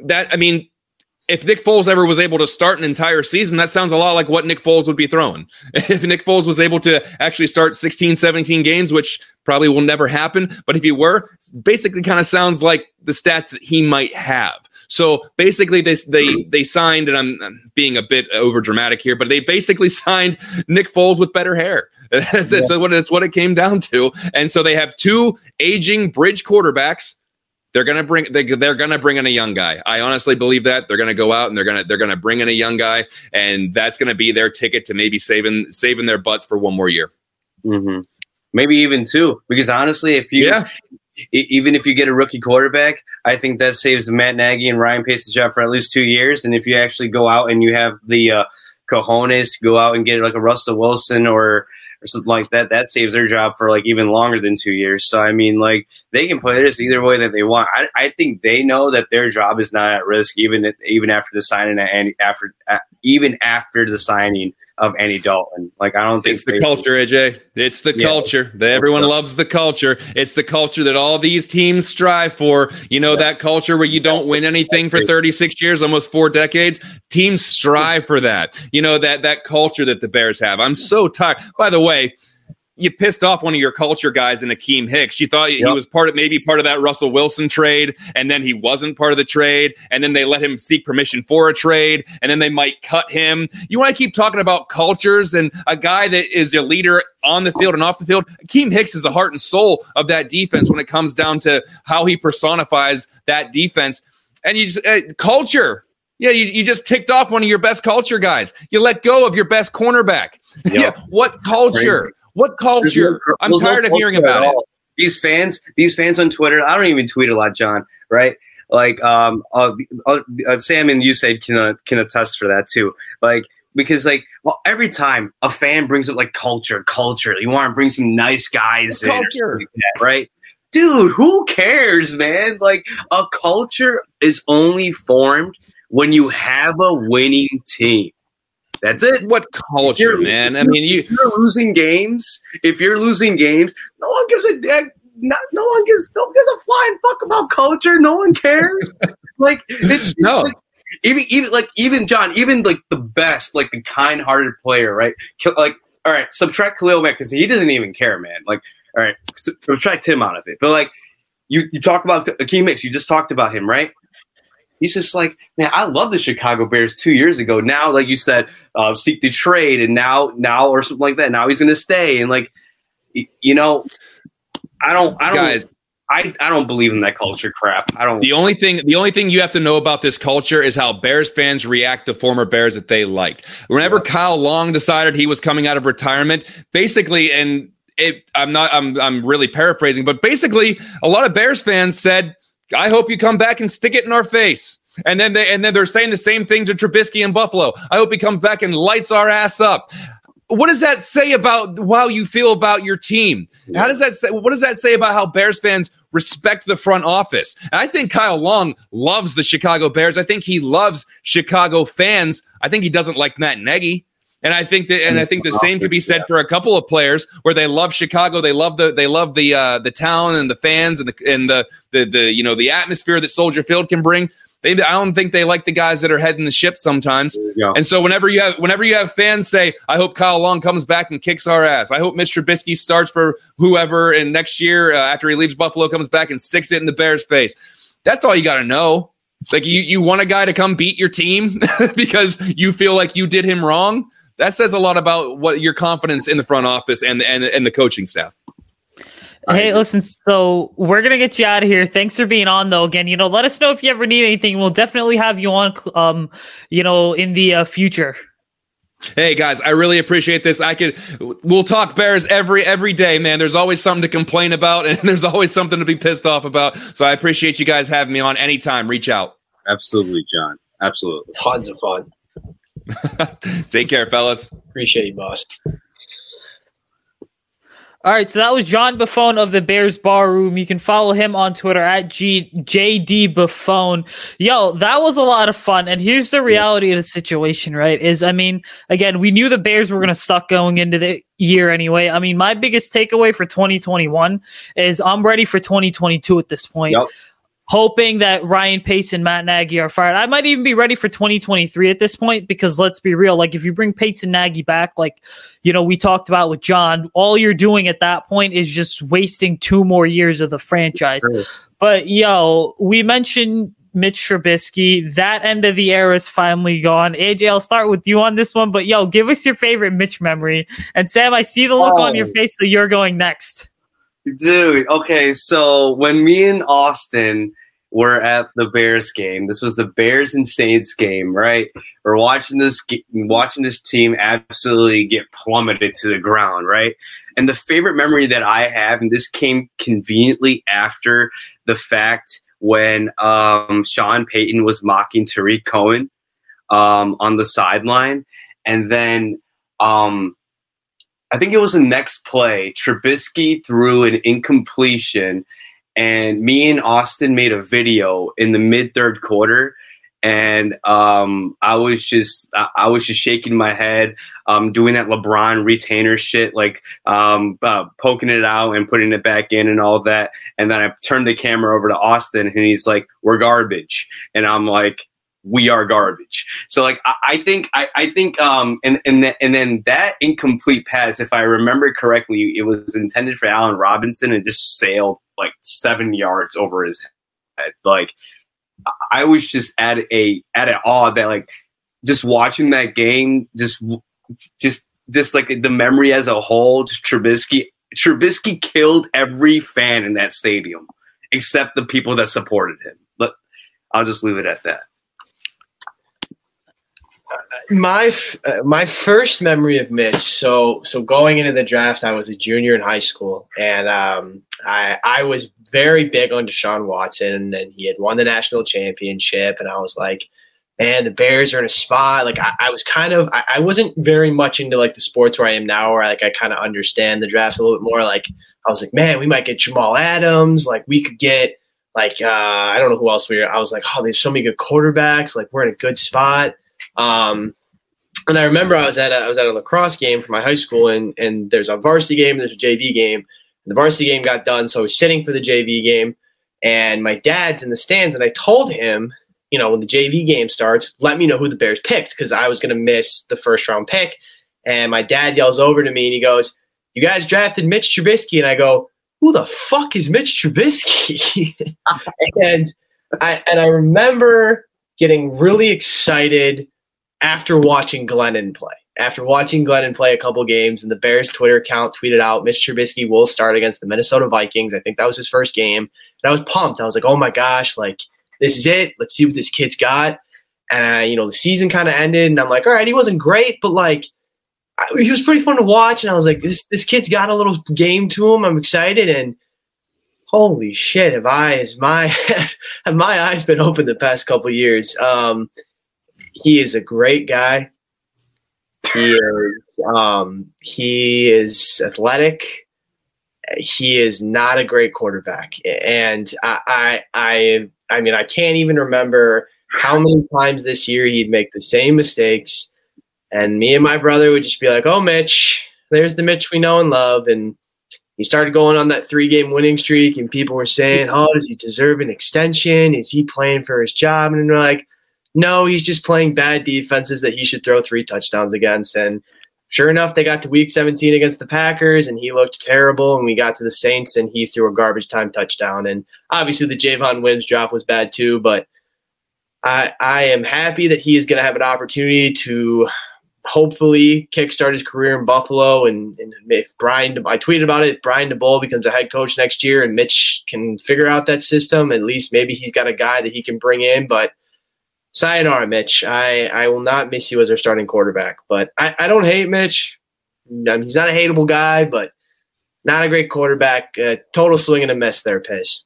That, I mean, if Nick Foles ever was able to start an entire season, that sounds a lot like what Nick Foles would be throwing. If Nick Foles was able to actually start 16, 17 games, which probably will never happen, but if he were, basically kind of sounds like the stats that he might have. So basically, they they they signed, and I'm, I'm being a bit over dramatic here, but they basically signed Nick Foles with better hair. that's, yeah. that's what it's what it came down to. And so they have two aging bridge quarterbacks they're gonna bring they, they're gonna bring in a young guy. I honestly believe that they're gonna go out and they're gonna they're gonna bring in a young guy, and that's gonna be their ticket to maybe saving saving their butts for one more year. Mm-hmm. Maybe even two, because honestly, if you yeah. even if you get a rookie quarterback, I think that saves Matt Nagy and Ryan Pace's job for at least two years. And if you actually go out and you have the uh, cojones to go out and get like a Russell Wilson or or something like that, that saves their job for like even longer than two years. So I mean, like they can play this either way that they want. I, I think they know that their job is not at risk, even even after the signing and after even after the signing of Andy Dalton. Like I don't think it's the culture, AJ. It's the yeah. culture. Everyone loves the culture. It's the culture that all these teams strive for. You know yeah. that culture where you don't win anything for 36 years, almost four decades. Teams strive for that. You know that that culture that the Bears have. I'm so tired. By the way, you pissed off one of your culture guys in Akiem Hicks. You thought he was part of maybe part of that Russell Wilson trade, and then he wasn't part of the trade, and then they let him seek permission for a trade, and then they might cut him. You want to keep talking about cultures and a guy that is your leader on the field and off the field. Akiem Hicks is the heart and soul of that defense when it comes down to how he personifies that defense. And you just uh, culture. Yeah, you, you just ticked off one of your best culture guys. You let go of your best cornerback. Yeah, what culture? What culture? no- I'm there's no tired of hearing about it. These fans, these fans on Twitter. I don't even tweet a lot, John. Right? Like, um, uh, uh, uh, Sam and you said can uh, can attest for that too. Like, because like, well, every time a fan brings up like culture, culture, you want to bring some nice guys in, Culture. like that, right? Dude, who cares, man? Like, a culture is only formed when you have a winning team. That's it. What culture, man? I mean, you if you're losing games, if you're losing games, no one gives a no one gives no one gives a flying fuck about culture. No one cares. like it's No. like, even even like even John, even like the best, like the kind-hearted player, right? Like all right, subtract Khalil Mack because he doesn't even care, man. Like all right, subtract him out of it. But like you, you talk about Akiem Hicks. You just talked about him, right? He's just like, man, I love the Chicago Bears two years ago. Now, like you said, uh, seek the trade, and now, now, or something like that. Now he's going to stay, and like, y- you know, I don't, I don't, guys. I, I don't believe in that culture crap. I don't. The only thing the only thing you have to know about this culture is how Bears fans react to former Bears that they liked. Whenever Kyle Long decided he was coming out of retirement, basically and it I'm not I'm I'm really paraphrasing, but basically a lot of Bears fans said, "I hope you come back and stick it in our face." And then they and then they're saying the same thing to Trubisky and Buffalo. I hope he comes back and lights our ass up. What does that say about how you feel about your team? How does that say? What does that say about how Bears fans respect the front office? And I think Kyle Long loves the Chicago Bears. I think he loves Chicago fans. I think he doesn't like Matt Nagy. And I think that, and I think the same could be said for a couple of players where they love Chicago. They love the, they love the, uh, the town and the fans and the, and the, the, the, you know, the atmosphere that Soldier Field can bring. They, I don't think they like the guys that are heading the ship sometimes. Yeah. And so whenever you have whenever you have fans say, "I hope Kyle Long comes back and kicks our ass," I hope Mr. Trubisky starts for whoever, and next year uh, after he leaves Buffalo comes back and sticks it in the Bears' face. That's all you got to know. It's like you you want a guy to come beat your team because you feel like you did him wrong. That says a lot about what your confidence in the front office and and and the coaching staff. Hey, listen, so we're gonna get you out of here. Thanks for being on, though. Again, you know, let us know if you ever need anything. We'll definitely have you on, um, you know, in the uh, future. Hey guys, I really appreciate this. I could we'll talk Bears every every day, man. There's always something to complain about and there's always something to be pissed off about. So I appreciate you guys having me on anytime. Reach out. Absolutely, John. Absolutely. Tons of fun. Take care, fellas. Appreciate you, boss. All right, so that was John Buffone of the Bears Bar Room. You can follow him on Twitter at G- JD Buffone. Yo, that was a lot of fun. And here's the reality of the situation, right? Is I mean, again, we knew the Bears were going to suck going into the year anyway. I mean, my biggest takeaway for 2021 is I'm ready for 2022 at this point. Yep. Hoping that Ryan Pace and Matt Nagy are fired. I might even be ready for 2023 at this point because let's be real. Like, if you bring Pace and Nagy back, like, you know, we talked about with John, all you're doing at that point is just wasting two more years of the franchise. Sure. But yo, we mentioned Mitch Trubisky. That end of the era is finally gone. AJ, I'll start with you on this one. But yo, give us your favorite Mitch memory. And Sam, I see the look on your Oh. face that you're going next. Dude, okay, so when me and Austin were at the Bears game, this was the Bears and Saints game, right? We're watching this watching this team absolutely get plummeted to the ground, right? And the favorite memory that I have, and this came conveniently after the fact when um, Sean Payton was mocking Tarik Cohen um, on the sideline, and then um, I think it was the next play. Trubisky threw an incompletion, and me and Austin made a video in the mid third quarter. And um, I was just, I, was just shaking my head, um, doing that LeBron retainer shit, like um, uh, poking it out and putting it back in and all that. And then I turned the camera over to Austin, and he's like, "We're garbage," and I'm like, we are garbage. So like I, I think I, I think um and and and then that incomplete pass, if I remember correctly, it was intended for Allen Robinson and just sailed like seven yards over his head. Like I was just at a at an awe that like just watching that game, just just just like the memory as a whole, just Trubisky Trubisky killed every fan in that stadium except the people that supported him. But I'll just leave it at that my uh, my first memory of Mitch. So so going into the draft, I was a junior in high school, and um, I I was very big on Deshaun Watson, and he had won the national championship, and I was like, man, the Bears are in a spot. Like I, I was kind of I, I, wasn't very much into like the sports where I am now, where like I kind of understand the draft a little bit more. Like I was like, man, we might get Jamal Adams. Like we could get like uh, I don't know who else we were. I was like, oh, there's so many good quarterbacks. Like we're in a good spot. Um, and I remember I was at a, I was at a lacrosse game for my high school, and and there's a varsity game, and there's a JV game. The varsity game got done, so I was sitting for the JV game, and my dad's in the stands, and I told him, you know, when the JV game starts, let me know who the Bears picked because I was going to miss the first round pick. And my dad yells over to me, and he goes, "You guys drafted Mitch Trubisky," and I go, "Who the fuck is Mitch Trubisky?" and I and I remember getting really excited after watching Glennon play. After watching Glennon play a couple games, and the Bears Twitter account tweeted out, Mitch Trubisky will start against the Minnesota Vikings. I think that was his first game. And I was pumped. I was like, oh my gosh, like, this is it. Let's see what this kid's got. And, you know, the season kind of ended, and I'm like, all right, he wasn't great, but like, I, he was pretty fun to watch. And I was like, this, this kid's got a little game to him. I'm excited. And, holy shit, have eyes my have my eyes been open the past couple years? Um, he is a great guy. He is um, he is athletic. He is not a great quarterback, and I, I I I mean I can't even remember how many times this year he'd make the same mistakes, and me and my brother would just be like, "Oh, Mitch, there's the Mitch we know and love," and he started going on that three game winning streak, and people were saying, "Oh, does he deserve an extension? Is he playing for his job?" And they're like, no, he's just playing bad defenses that he should throw three touchdowns against. And sure enough, they got to week 17 against the Packers and he looked terrible. And we got to the Saints and he threw a garbage time touchdown. And obviously the Javon Wims drop was bad too, but I, I am happy that he is going to have an opportunity to hopefully kickstart his career in Buffalo. And, and if Brian, I tweeted about it, Brian Daboll becomes a head coach next year and Mitch can figure out that system. At least maybe he's got a guy that he can bring in, but – sayonara, Mitch. I, I will not miss you as our starting quarterback. But I, I don't hate Mitch. I mean, he's not a hateable guy, but not a great quarterback. Uh, total swing and a miss there, Piss.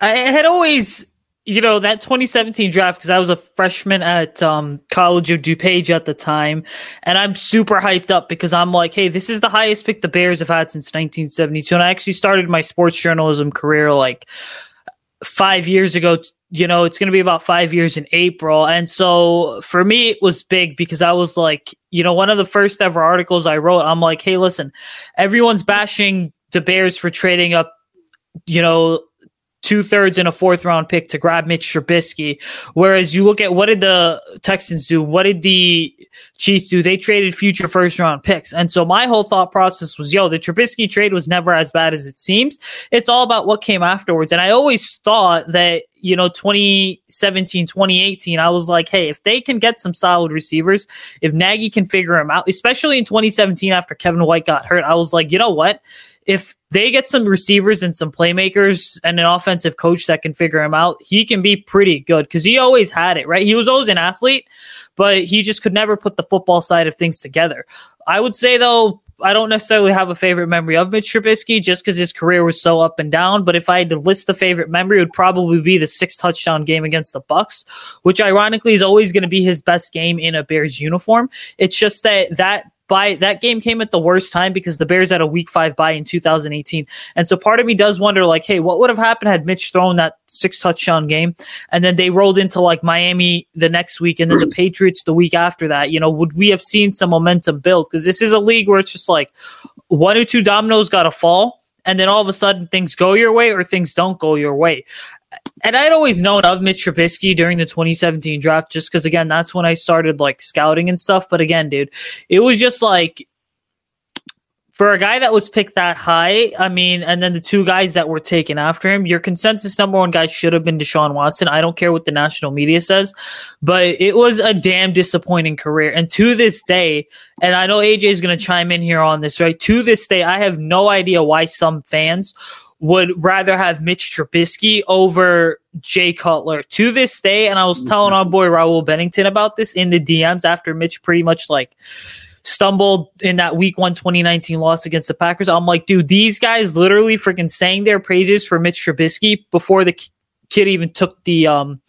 I had always, you know, that 2017 draft because I was a freshman at um, College of DuPage at the time, and I'm super hyped up because I'm like, hey, this is the highest pick the Bears have had since 1972, and I actually started my sports journalism career like five years ago you know, it's going to be about five years in April. And so for me, it was big because I was like, you know, one of the first ever articles I wrote, I'm like, hey, listen, everyone's bashing the Bears for trading up, you know, two thirds and a fourth round pick to grab Mitch Trubisky. Whereas you look at what did the Texans do? What did the Chiefs do? They traded future first round picks. And so my whole thought process was, yo, the Trubisky trade was never as bad as it seems. It's all about what came afterwards. And I always thought that, you know, 2017, 2018, I was like, hey, if they can get some solid receivers, if Nagy can figure them out, especially in 2017 after Kevin White got hurt, I was like, you know what? If they get some receivers and some playmakers and an offensive coach that can figure him out, he can be pretty good because he always had it, right? He was always an athlete, but he just could never put the football side of things together. I would say, though, I don't necessarily have a favorite memory of Mitch Trubisky just because his career was so up and down. But if I had to list the favorite memory, it would probably be the six touchdown game against the Bucks, which ironically is always going to be his best game in a Bears uniform. It's just that that bye. That game came at the worst time because the Bears had a week five bye in 2018. And so part of me does wonder, like, hey, what would have happened had Mitch thrown that six touchdown game and then they rolled into like Miami the next week and then the Patriots the week after that? You know, would we have seen some momentum build? Because this is a league where it's just like one or two dominoes got to fall and then all of a sudden things go your way or things don't go your way. And I'd always known of Mitch Trubisky during the 2017 draft, just because again, that's when I started like scouting and stuff. But again, dude, it was just like for a guy that was picked that high, I mean, and then the two guys that were taken after him, your consensus number one guy should have been Deshaun Watson. I don't care what the national media says, but it was a damn disappointing career. And to this day, and I know AJ is going to chime in here on this, right? To this day, I have no idea why some fans would rather have Mitch Trubisky over Jay Cutler to this day. And I was telling our boy Raul Bennington about this in the DMs after Mitch pretty much like stumbled in that week one 2019 loss against the Packers. I'm like, dude, these guys literally freaking sang their praises for Mitch Trubisky before the kid even took the um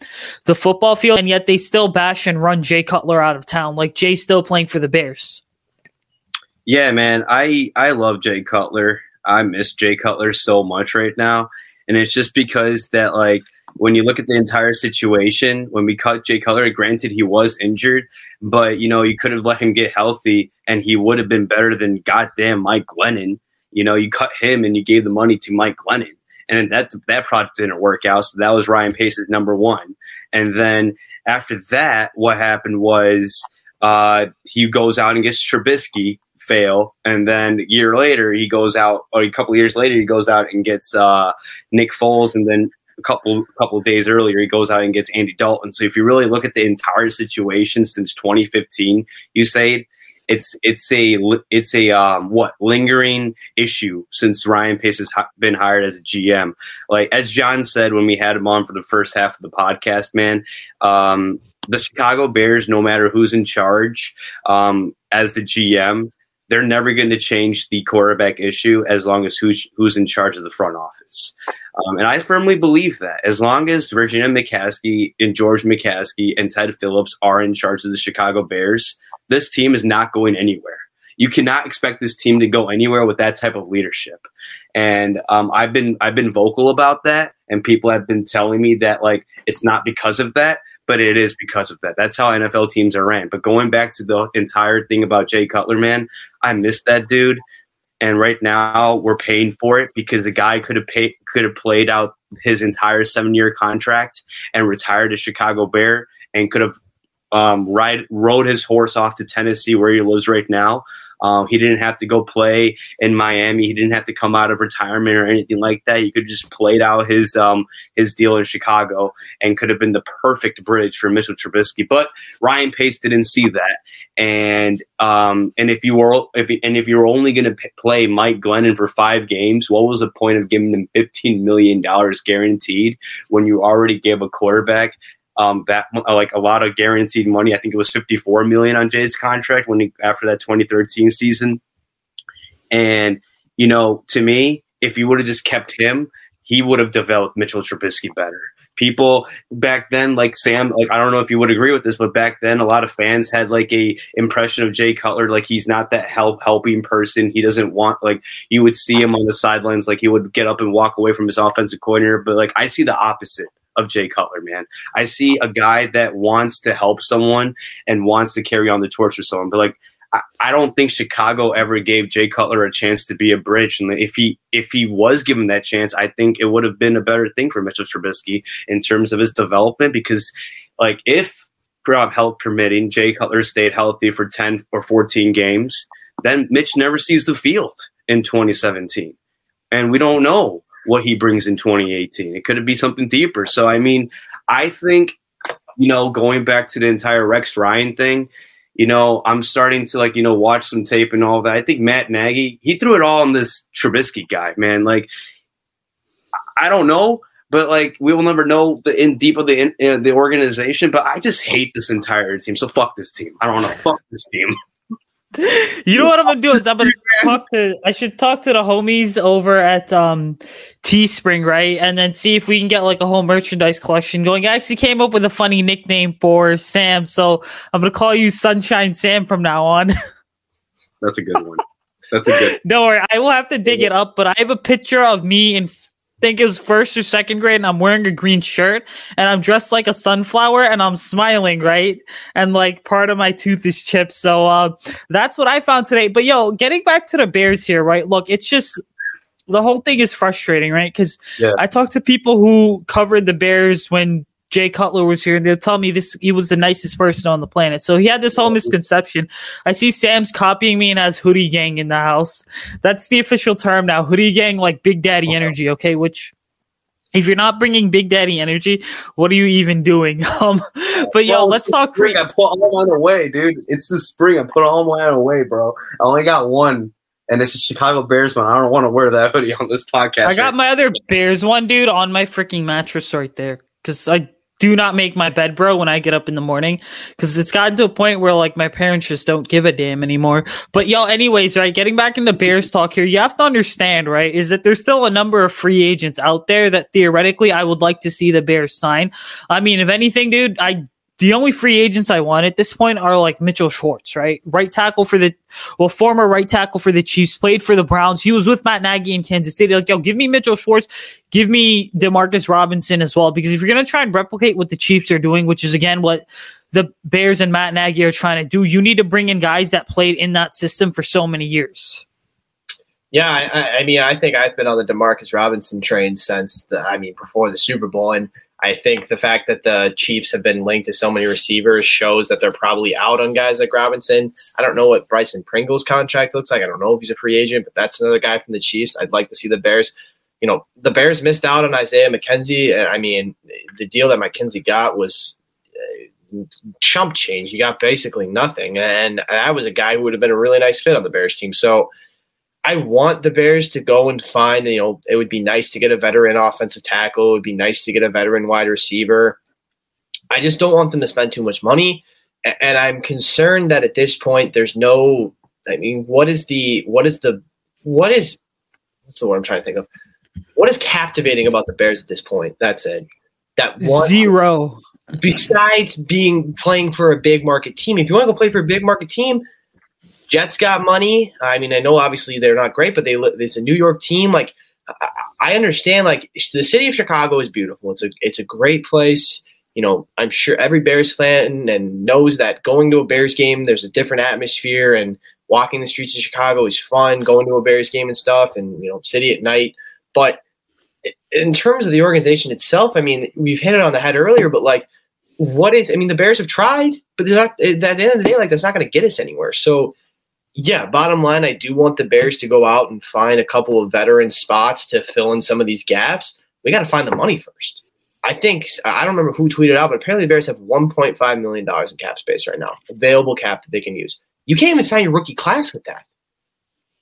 the football field, and yet they still bash and run Jay Cutler out of town. Like Jay's still playing for the Bears. Yeah, man, I I love Jay Cutler. I miss Jay Cutler so much right now, and it's just because that like when you look at the entire situation, when we cut Jay Cutler, granted he was injured, but you know you could have let him get healthy, and he would have been better than goddamn Mike Glennon. You know, you cut him and you gave the money to Mike Glennon, and that that project didn't work out. So that was Ryan Pace's number one. And then after that, what happened was uh, he goes out and gets Trubisky, fail, and then a year later he goes out, or a couple years later he goes out and gets uh, Nick Foles, and then a couple couple days earlier he goes out and gets Andy Dalton. So if you really look at the entire situation since 2015, you say it's it's a it's a um, what lingering issue since Ryan Pace has been hired as a GM. Like as John said when we had him on for the first half of the podcast, man, um, the Chicago Bears, no matter who's in charge um, as the GM, they're never going to change the quarterback issue as long as who's who's in charge of the front office. Um, and I firmly believe that as long as Virginia McCaskey and George McCaskey and Ted Phillips are in charge of the Chicago Bears, this team is not going anywhere. You cannot expect this team to go anywhere with that type of leadership. And um, I've been I've been vocal about that, and people have been telling me that like it's not because of that but it is because of that. That's how NFL teams are ran. But going back to the entire thing about Jay Cutler, man, I miss that dude. And right now we're paying for it because the guy could have paid could have played out his entire seven year contract and retired a Chicago Bear and could have um, ride rode his horse off to Tennessee where he lives right now um, he didn't have to go play in Miami. He didn't have to come out of retirement or anything like that. He could just played out his um, his deal in Chicago and could have been the perfect bridge for Mitchell Trubisky. But Ryan Pace didn't see that. And um, and if you were if and if you were only going to p- play Mike Glennon for five games, what was the point of giving him fifteen million dollars guaranteed when you already gave a quarterback um, that like a lot of guaranteed money. I think it was 54 million on Jay's contract when he, after that 2013 season. And you know, to me, if you would have just kept him, he would have developed Mitchell Trubisky better. People back then, like Sam, like I don't know if you would agree with this, but back then, a lot of fans had like a impression of Jay Cutler, like he's not that help helping person. He doesn't want like you would see him on the sidelines, like he would get up and walk away from his offensive coordinator. But like I see the opposite of Jay Cutler, man. I see a guy that wants to help someone and wants to carry on the torch for someone. But like I, don't think Chicago ever gave Jay Cutler a chance to be a bridge. And if he if he was given that chance, I think it would have been a better thing for Mitchell Trubisky in terms of his development. Because like if Rob health permitting, Jay Cutler stayed healthy for 10 or 14 games, then Mitch never sees the field in 2017. And we don't know what he brings in 2018. It could be something deeper. So, I mean, I think, you know, going back to the entire Rex Ryan thing, you know, I'm starting to like, you know, watch some tape and all that. I think Matt Nagy, he threw it all on this Trubisky guy, man. Like, I don't know, but like, we will never know the in deep of the in, uh, the organization. But I just hate this entire team. So fuck this team. I don't know. Fuck this team. You know what I'm gonna do is I'm gonna talk to I should talk to the homies over at um Teespring, right? And then see if we can get like a whole merchandise collection going. I actually came up with a funny nickname for Sam, so I'm gonna call you Sunshine Sam from now on. That's a good one. That's a good. Don't worry, I will have to dig it up, but I have a picture of me in think it was first or second grade and I'm wearing a green shirt and I'm dressed like a sunflower and I'm smiling, right? And like part of my tooth is chipped. So uh, that's what I found today. But yo, getting back to the Bears here, right? Look, it's just the whole thing is frustrating, right? Because Yeah. I talked to people who covered the Bears when Jay Cutler was here, and they'll tell me this he was the nicest person on the planet. So he had this whole misconception. I see Sam's copying me and has hoodie gang in the house. That's the official term now. Hoodie gang, like Big Daddy energy. Okay, which if you're not bringing Big Daddy energy, what are you even doing? Um, but yo, Well, let's talk. Spring. I put all mine away, dude. It's the spring. I put all mine away, bro. I only got one, and it's a Chicago Bears one. I don't want to wear that hoodie on this podcast. I got right my other Bears one, dude, on my freaking mattress right there. Because I do not make my bed, bro, when I get up in the morning. Because it's gotten to a point where, like, my parents just don't give a damn anymore. But, y'all, anyways, right, getting back into Bears talk here, you have to understand, right, is that there's still a number of free agents out there that theoretically I would like to see the Bears sign. I mean, if anything, dude, I. The only free agents I want at this point are like Mitchell Schwartz, right? Right tackle for the, well, former right tackle for the Chiefs, played for the Browns. He was with Matt Nagy in Kansas City. Like, yo, give me Mitchell Schwartz give me Demarcus Robinson as well. Because if you're going to try and replicate what the Chiefs are doing, which is again what the Bears and Matt Nagy are trying to do, you need to bring in guys that played in that system for so many years. Yeah, I, I- mean, I think I've been on the Demarcus Robinson train since the, I mean, before the Super Bowl, and I think the fact that the Chiefs have been linked to so many receivers shows that they're probably out on guys like Robinson. I don't know what Byron Pringle's contract looks like. I don't know if he's a free agent, but that's another guy from the Chiefs. I'd like to see the Bears. You know, the Bears missed out on Isaiah McKenzie. I mean, the deal that McKenzie got was uh, chump change. He got basically nothing, and that was a guy who would have been a really nice fit on the Bears team. So. I want the Bears to go and find, you know, it would be nice to get a veteran offensive tackle. It would be nice to get a veteran wide receiver. I just don't want them to spend too much money. And I'm concerned that at this point, there's no, I mean, what is the, what is the, what is, what's the word I'm trying to think of? What is captivating about the Bears at this point? That's it. That one, Zero. besides being playing for a big market team, if you want to go play for a big market team, Jets got money. I mean, I know obviously they're not great, but they it's a New York team. Like, I, I understand. Like, the city of Chicago is beautiful. It's a it's a great place. You know, I'm sure every Bears fan and knows that going to a Bears game, there's a different atmosphere, and walking the streets of Chicago is fun. Going to a Bears game and stuff, and you know, city at night. But in terms of the organization itself, I mean, we've hit it on the head earlier, but like, what is? I mean, the Bears have tried, but they're not. At the end of the day, like, that's not going to get us anywhere. So yeah, bottom line, I do want the Bears to go out and find a couple of veteran spots to fill in some of these gaps. We got to find the money first. I think I don't remember who tweeted out, but apparently the Bears have 1.5 million dollars in cap space right now, available cap that they can use. You can't even sign your rookie class with that.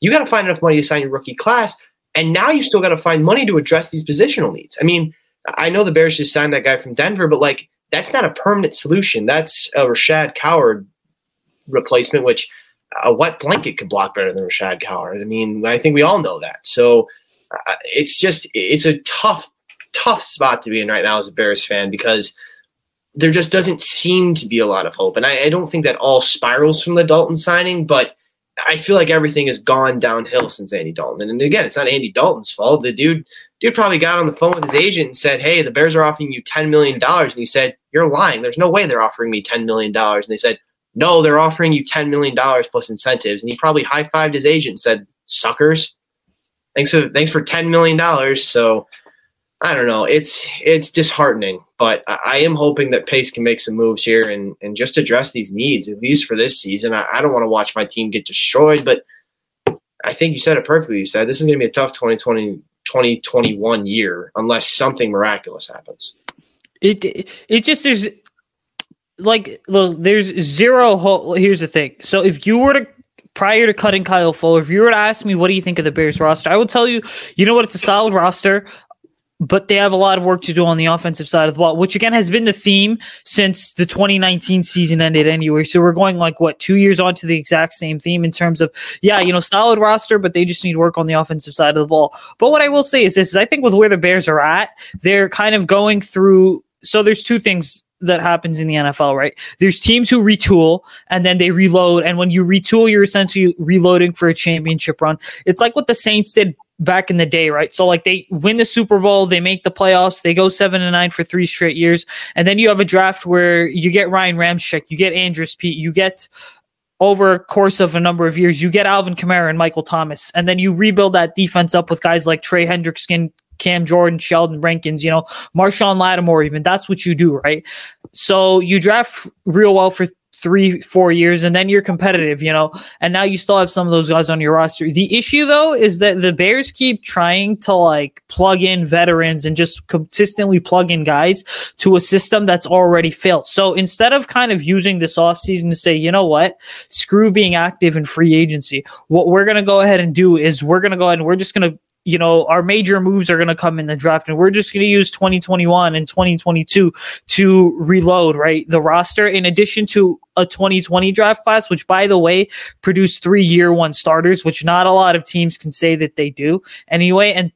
You got to find enough money to sign your rookie class, and now you still got to find money to address these positional needs. I mean, I know the Bears just signed that guy from Denver, but like that's not a permanent solution. That's a Rashad Coward replacement, which a wet blanket could block better than Rashad Coward. I mean, I think we all know that. So uh, it's just it's a tough, tough spot to be in right now as a Bears fan because there just doesn't seem to be a lot of hope. And I, I don't think that all spirals from the Dalton signing, but I feel like everything has gone downhill since Andy Dalton. And again, it's not Andy Dalton's fault. The dude dude probably got on the phone with his agent and said, Hey, the Bears are offering you ten million dollars. And he said, You're lying. There's no way they're offering me ten million dollars. And they said, no, they're offering you $10 million plus incentives. And he probably high fived his agent and said, suckers. Thanks for, thanks for $10 million. So I don't know. It's, it's disheartening, but I, I am hoping that Pace can make some moves here and, and just address these needs, at least for this season. I, I don't want to watch my team get destroyed, but I think you said it perfectly. You said this is going to be a tough 2020, 2021 year unless something miraculous happens. It it just there's like there's zero hope. Here's the thing. So if you were to prior to cutting Kyle Fuller, if you were to ask me what do you think of the Bears roster, I would tell you, you know what, it's a solid roster, but they have a lot of work to do on the offensive side of the ball, which again has been the theme since the 2019 season ended anyway. So we're going like what two years on to the exact same theme in terms of yeah, you know, solid roster, but they just need work on the offensive side of the ball. But what I will say is this: is I think with where the Bears are at, they're kind of going through. So there's two things that happens in the NFL, right? There's teams who retool and then they reload. And when you retool, you're essentially reloading for a championship run. It's like what the Saints did back in the day, right? So like they win the Super Bowl, they make the playoffs, they go seven and nine for three straight years. And then you have a draft where you get Ryan Ramczyk, you get Andrus Peat, you get over a course of a number of years, you get Alvin Kamara and Michael Thomas, and then you rebuild that defense up with guys like Trey Hendrickson, Cam Jordan, Sheldon Rankins, you know, Marshon Lattimore, even. That's what you do, right? So you draft real well for three, four years, and then you're competitive, you know, and now you still have some of those guys on your roster. The issue, though, is that the Bears keep trying to like plug in veterans and just consistently plug in guys to a system that's already failed. So instead of kind of using this offseason to say, you know what, screw being active in free agency, what we're going to go ahead and do is we're going to go ahead and we're just going to you know, our major moves are going to come in the draft, and we're just going to use 2021 and 2022 to reload, right? The roster, in addition to a 2020 draft class, which, by the way, produced three year one starters, which not a lot of teams can say that they do anyway. And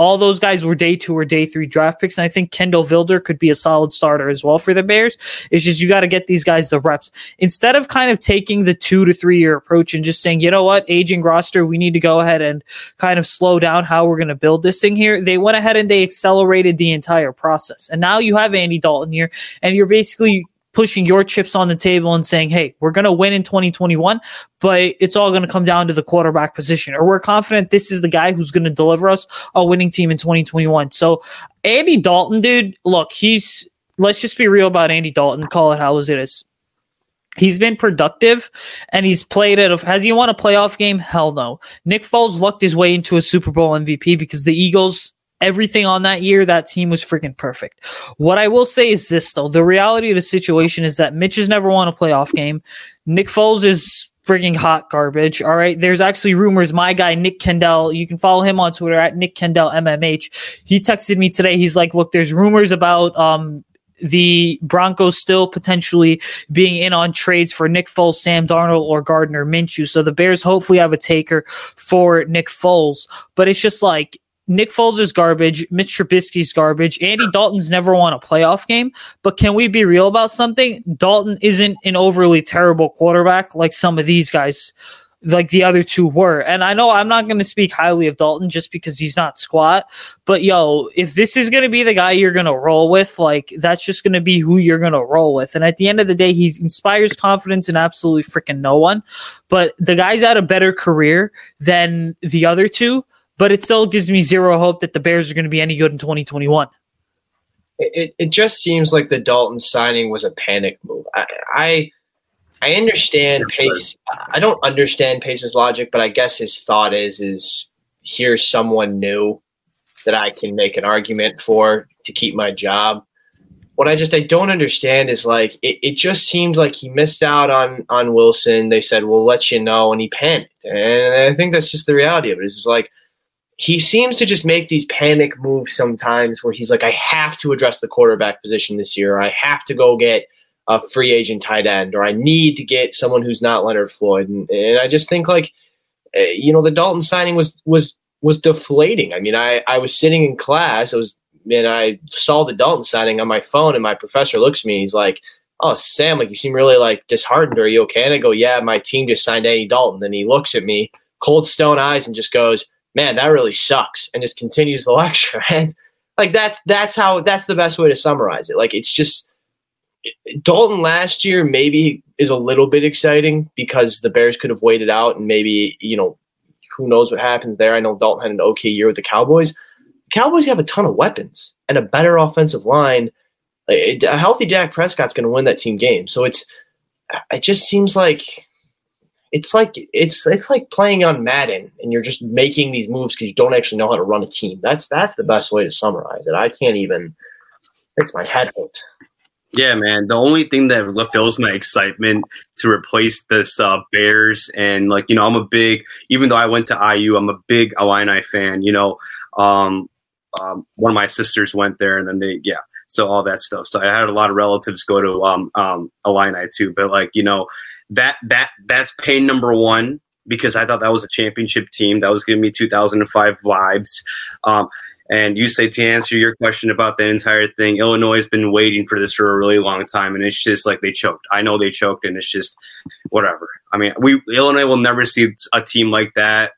all those guys were day two or day three draft picks. And I think Kindle Vildor could be a solid starter as well for the Bears. It's just you got to get these guys the reps. Instead of kind of taking the two to three year approach and just saying, you know what, aging roster, we need to go ahead and kind of slow down how we're going to build this thing here. They went ahead and they accelerated the entire process. And now you have Andy Dalton here, and you're basically pushing your chips on the table and saying, hey, we're going to win in 2021, but it's all going to come down to the quarterback position. Or we're confident this is the guy who's going to deliver us a winning team in 2021. So, Andy Dalton, dude, look, he's, let's just be real about Andy Dalton, call it how it is. He's been productive and he's played a, has he won a playoff game? Hell no. Nick Foles lucked his way into a Super Bowl MVP because the Eagles everything on that year, that team was freaking perfect. What I will say is this though, the reality of the situation is that Mitch has never won a playoff game. Nick Foles is freaking hot garbage. All right. There's actually rumors. My guy, Nick Kendall, you can follow him on Twitter at Nick Kendall MMH. He texted me today. He's like, look, there's rumors about, um, the Broncos still potentially being in on trades for Nick Foles, Sam Darnold, or Gardner Minshew. So the Bears hopefully have a taker for Nick Foles. But it's just like Nick Foles is garbage. Mitch Trubisky's garbage. Andy Dalton's never won a playoff game. But can we be real about something? Dalton isn't an overly terrible quarterback like some of these guys, like the other two were. And I know I'm not going to speak highly of Dalton just because he's not squat. But yo, if this is going to be the guy you're going to roll with, like that's just going to be who you're going to roll with. And at the end of the day, he inspires confidence in absolutely freaking no one. But the guy's had a better career than the other two but it still gives me zero hope that the Bears are going to be any good in 2021. It, it just seems like the Dalton signing was a panic move. I, I I understand Pace. I don't understand Pace's logic, but I guess his thought is is here's someone new that I can make an argument for to keep my job. What I just I don't understand is like it, it just seemed like he missed out on on Wilson. They said we'll let you know, and he panicked. And I think that's just the reality of it. It's just like he seems to just make these panic moves sometimes where he's like, I have to address the quarterback position this year. I have to go get a free agent tight end, or I need to get someone who's not Leonard Floyd. And, and I just think like, eh, you know, the Dalton signing was was was deflating. I mean, I I was sitting in class, I was and I saw the Dalton signing on my phone, and my professor looks at me, he's like, "Oh, Sam, like you seem really like disheartened. Are you okay?" And I go, "Yeah, my team just signed Andy Dalton." Then he looks at me, cold stone eyes, and just goes man, that really sucks, and just continues the lecture. And like that's that's how that's the best way to summarize it. Like it's just Dalton last year maybe is a little bit exciting because the Bears could have waited out and maybe you know who knows what happens there. I know Dalton had an okay year with the Cowboys. Cowboys have a ton of weapons and a better offensive line. A healthy Dak Prescott's going to win that team game. So it's it just seems like it's like it's it's like playing on Madden and you're just making these moves because you don't actually know how to run a team. That's that's the best way to summarize it. I can't even makes my head hurt. Yeah, man. The only thing that fills my excitement to replace this uh, Bears and like you know I'm a big even though I went to IU I'm a big Illini fan. You know, um, um, one of my sisters went there and then they yeah so all that stuff. So I had a lot of relatives go to um, um, Illini too. But like you know that that that's pain number one because I thought that was a championship team that was giving me 2005 vibes. Um, and you say to answer your question about the entire thing, Illinois has been waiting for this for a really long time, and it's just like they choked. I know they choked, and it's just whatever. I mean, we Illinois will never see a team like that.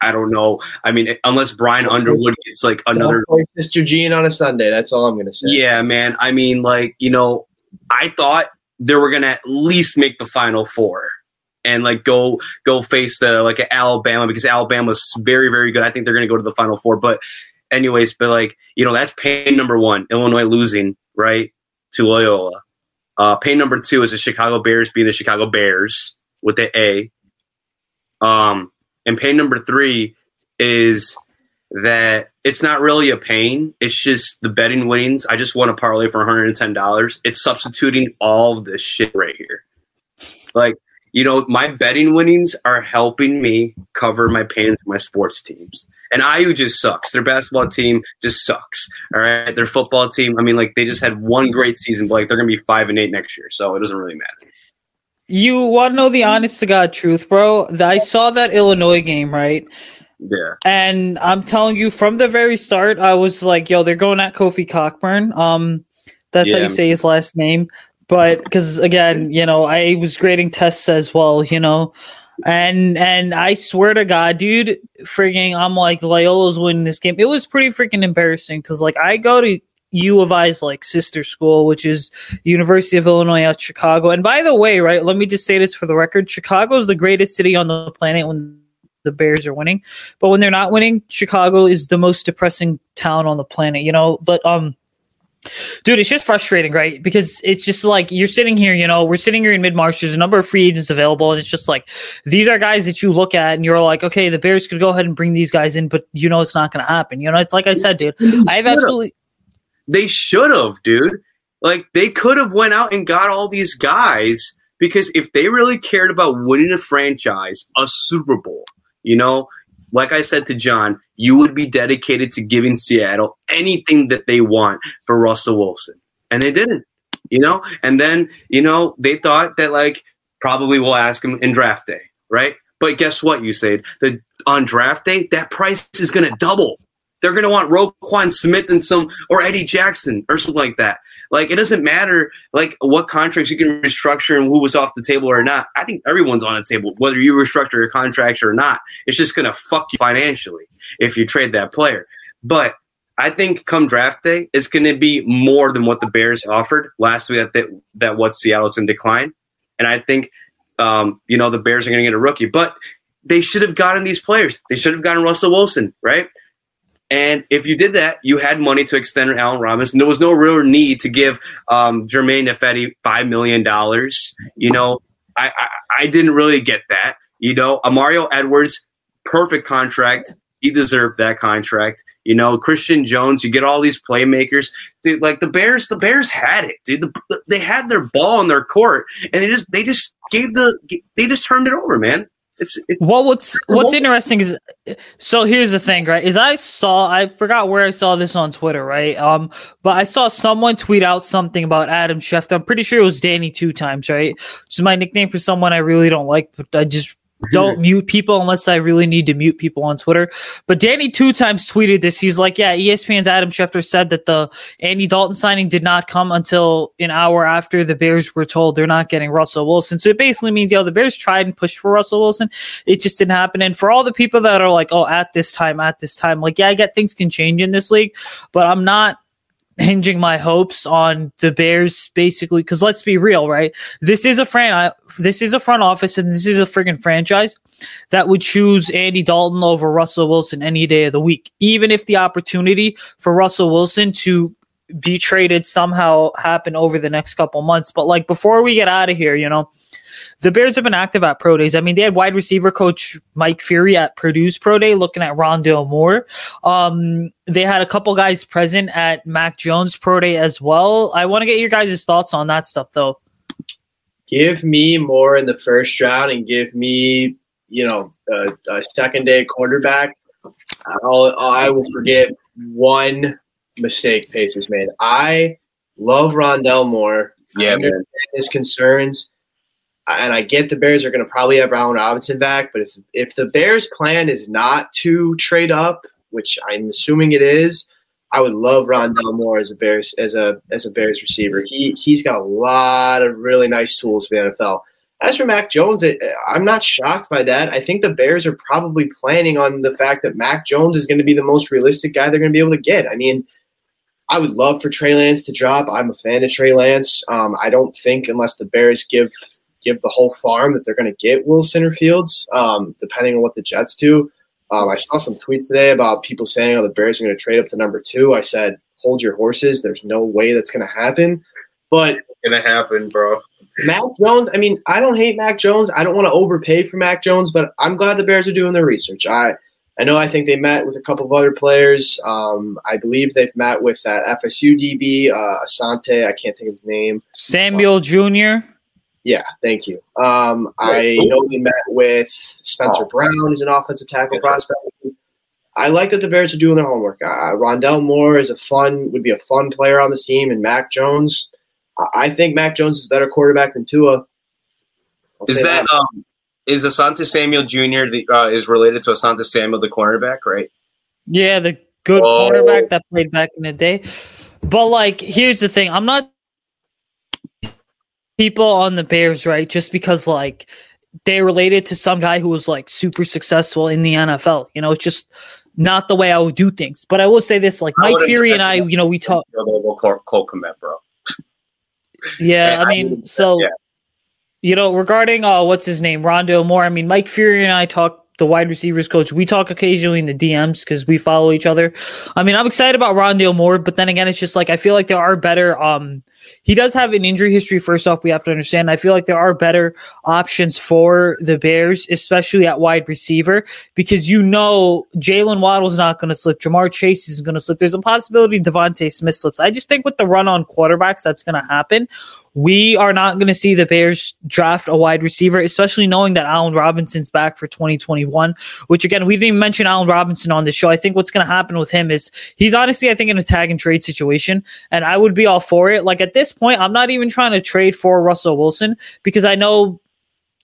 I don't know. I mean, unless Brian Underwood gets like another Sister Jean on a Sunday. That's all I'm gonna say. Yeah, man. I mean, like you know, I thought they were going to at least make the final four. and like go go face the like Alabama because Alabama's very very good. I think they're going to go to the Final Four. But anyways, but like you know that's pain number one. Illinois losing right to Loyola. Uh, pain number two is the Chicago Bears being the Chicago Bears with the A. Um, and pain number three is that it's not really a pain. It's just the betting winnings. I just won a parlay for $110. It's substituting all of this shit right here. Like, you know, my betting winnings are helping me cover my pains in my sports teams. And IU just sucks. Their basketball team just sucks. All right. Their football team, I mean, like they just had one great season, but like they're gonna be five and eight next year. So it doesn't really matter. You want to know the honest to God truth, bro? I saw that Illinois game, right? Yeah. And I'm telling you, from the very start, I was like, yo, they're going at Kofi Cockburn. Um, that's how you say his last name. But because again, you know, I was grading tests as well, you know. And and I swear to God, dude, frigging, I'm like Loyola's winning this game. It was pretty freaking embarrassing because like I go to U of I's like sister school, which is University of Illinois at Chicago. And by the way, right, let me just say this for the record: Chicago is the greatest city on the planet when the Bears are winning, but when they're not winning, Chicago is the most depressing town on the planet. You know, but um. Dude, it's just frustrating, right? Because it's just like you're sitting here, you know, we're sitting here in mid March. There's a number of free agents available, and it's just like these are guys that you look at and you're like, okay, the Bears could go ahead and bring these guys in, but you know it's not going to happen. You know, it's like I said, dude. I have absolutely They should have, dude. Like they could have went out and got all these guys because if they really cared about winning a franchise, a Super Bowl, you know, like I said to John, you would be dedicated to giving Seattle anything that they want for Russell Wilson. And they didn't, you know? And then, you know, they thought that like probably we'll ask him in draft day, right? But guess what, you said? The on draft day, that price is gonna double. They're gonna want Roquan Smith and some or Eddie Jackson or something like that. Like it doesn't matter like what contracts you can restructure and who was off the table or not. I think everyone's on the table, whether you restructure your contract or not. It's just gonna fuck you financially if you trade that player. But I think come draft day, it's gonna be more than what the Bears offered last week that that, that what Seattle's in decline. And I think um, you know, the Bears are gonna get a rookie. But they should have gotten these players. They should have gotten Russell Wilson, right? And if you did that, you had money to extend Allen Robinson. There was no real need to give um, Germain Ifedi five million dollars. You know, I, I I didn't really get that. You know, Amario Edwards, perfect contract. He deserved that contract. You know, Christian Jones. You get all these playmakers, dude. Like the Bears, the Bears had it, dude. The, they had their ball in their court, and they just they just gave the they just turned it over, man. It's, it's Well, what's what's interesting is so here's the thing, right? Is I saw I forgot where I saw this on Twitter, right? Um, but I saw someone tweet out something about Adam Schefter. I'm pretty sure it was Danny two times, right? Which is my nickname for someone I really don't like, but I just don't mute people unless I really need to mute people on Twitter. But Danny two times tweeted this. He's like, yeah, ESPN's Adam Schefter said that the Andy Dalton signing did not come until an hour after the Bears were told they're not getting Russell Wilson. So it basically means, yo, the Bears tried and pushed for Russell Wilson. It just didn't happen. And for all the people that are like, oh, at this time, at this time, like, yeah, I get things can change in this league, but I'm not hinging my hopes on the Bears basically because let's be real, right? This is a fran this is a front office and this is a friggin' franchise that would choose Andy Dalton over Russell Wilson any day of the week, even if the opportunity for Russell Wilson to be traded somehow happen over the next couple months. But like before we get out of here, you know, the Bears have been active at pro days. I mean, they had wide receiver coach Mike Furrey at Purdue's pro day looking at Rondale Moore. Um, they had a couple guys present at Mac Jones pro day as well. I want to get your guys' thoughts on that stuff though. Give me more in the first round and give me, you know, a, a second day quarterback. I'll, I will forgive one mistake Pace has made. I love Rondale Moore. Yeah, man. his concerns. And I get the Bears are going to probably have Allen Robinson back, but if if the Bears' plan is not to trade up, which I'm assuming it is, I would love Rondale Moore as a Bears as a as a Bears receiver. He he's got a lot of really nice tools for the NFL. As for Mac Jones, it, I'm not shocked by that. I think the Bears are probably planning on the fact that Mac Jones is going to be the most realistic guy they're going to be able to get. I mean, I would love for Trey Lance to drop. I'm a fan of Trey Lance. Um, I don't think unless the Bears give give the whole farm that they're going to get Will Center Fields, um, depending on what the Jets do. Um, I saw some tweets today about people saying, "Oh, the Bears are going to trade up to number two. I said, "Hold your horses. There's no way that's going to happen." But it's Gonna happen, bro. Mac Jones, I mean, I don't hate Mac Jones. I don't want to overpay for Mac Jones, but I'm glad the Bears are doing their research. I I know I think they met with a couple of other players. Um, I believe they've met with that FSU DB, uh, Asante. I can't think of his name. Samuel Jr. Yeah, thank you. Um, I Wait, know they met with Spencer Oh. Brown, who's an offensive tackle Yes, prospect. I like that the Bears are doing their homework. Uh, Rondale Moore is a fun, would be a fun player on this team, and Mac Jones. I- I think Mac Jones is a better quarterback than Tua. I'll Is say that um is Asante Samuel Jr. the uh, is related to Asante Samuel the cornerback, right? Yeah, the good Oh. quarterback that played back in the day. But like, here's the thing: I'm not people on the Bears, right? Just because like they related to some guy who was like super successful in the NFL. You know, it's just not the way I would do things. But I will say this: like Mike Furrey and I, you know, we talk. Cole, Kmet, bro. Yeah, I- mean, so you know, regarding uh, what's his name, Rondo Moore. I mean, Mike Furrey and I talk. The wide receivers coach. We talk occasionally in the DMs because we follow each other. I mean, I'm excited about Rondale Moore, but then again, it's just like I feel like there are better. Um, he does have an injury history. First off, we have to understand. I feel like there are better options for the Bears, especially at wide receiver, because you know Jaylen Waddle's not going to slip. Ja'Marr Chase is going to slip. There's a possibility DeVonta Smith slips. I just think with the run on quarterbacks, that's going to happen. We are not going to see the Bears draft a wide receiver, especially knowing that Allen Robinson's back for 2021. Which again, we didn't even mention Allen Robinson on the show. I think what's going to happen with him is he's honestly, I think, in a tag and trade situation, and I would be all for it. Like at this point, I'm not even trying to trade for Russell Wilson because I know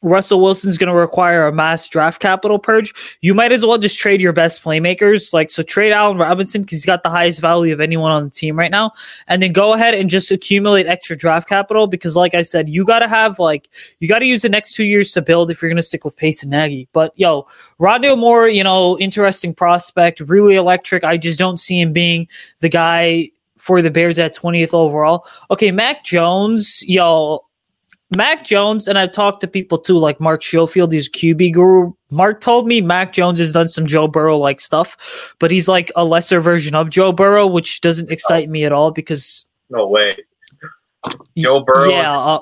Russell Wilson's going to require a mass draft capital purge. You might as well just trade your best playmakers. Like, so trade Allen Robinson because he's got the highest value of anyone on the team right now. And then go ahead and just accumulate extra draft capital because, like I said, you got to have, like, you got to use the next two years to build if you're going to stick with Pace and Nagy. But, yo, Rondale Moore, you know, interesting prospect, really electric. I just don't see him being the guy for the Bears at 20th overall. Okay, Mac Jones, yo, Mac Jones, and I've talked to people too, like Mark Schofield, who's QB guru. Mark told me Mac Jones has done some Joe Burrow like stuff, but he's like a lesser version of Joe Burrow, which doesn't excite me at all because No way. Joe Burrow. yeah, uh,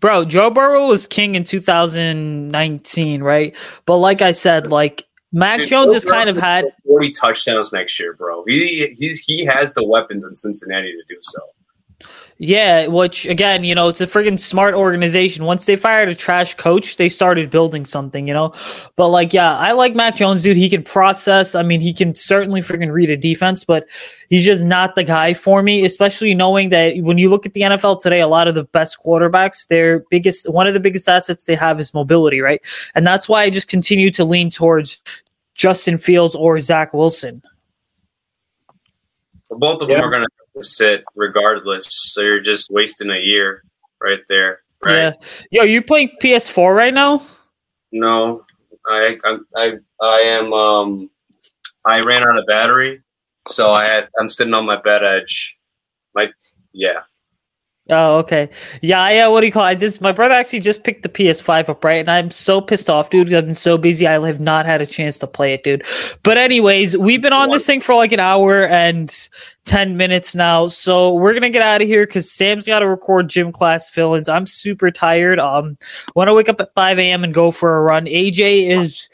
bro, Joe Burrow was king in 2019, right? But like I said, like Mac Dude, Jones Joe has kind of had has 40 touchdowns next year, bro. He he's he has the weapons in Cincinnati to do so. Yeah, which again, you know, it's a freaking smart organization. Once they fired a trash coach, they started building something, you know. But like, yeah, I like Mac Jones, dude. He can process. I mean, he can certainly friggin' read a defense, but he's just not the guy for me. Especially knowing that when you look at the NFL today, a lot of the best quarterbacks, their biggest, one of the biggest assets they have is mobility, right? And that's why I just continue to lean towards Justin Fields or Zach Wilson. But both of Yeah. them are going to sit regardless. So you're just wasting a year right there, right? Yeah. Yo, you playing PS4 right now? No, I, I I I am um I ran out of battery, so I had I'm sitting on my bed edge. My yeah. Oh, okay. Yeah, yeah. What do you call? It? I just my brother actually just picked the PS5 up, right? And I'm so pissed off, dude. I've been so busy, I have not had a chance to play it, dude. But anyways, we've been on this thing for like an hour and ten minutes now, so we're gonna get out of here because Sam's got to record gym class fill-ins. I'm super tired. Um, want to wake up at 5 a.m. and go for a run. AJ is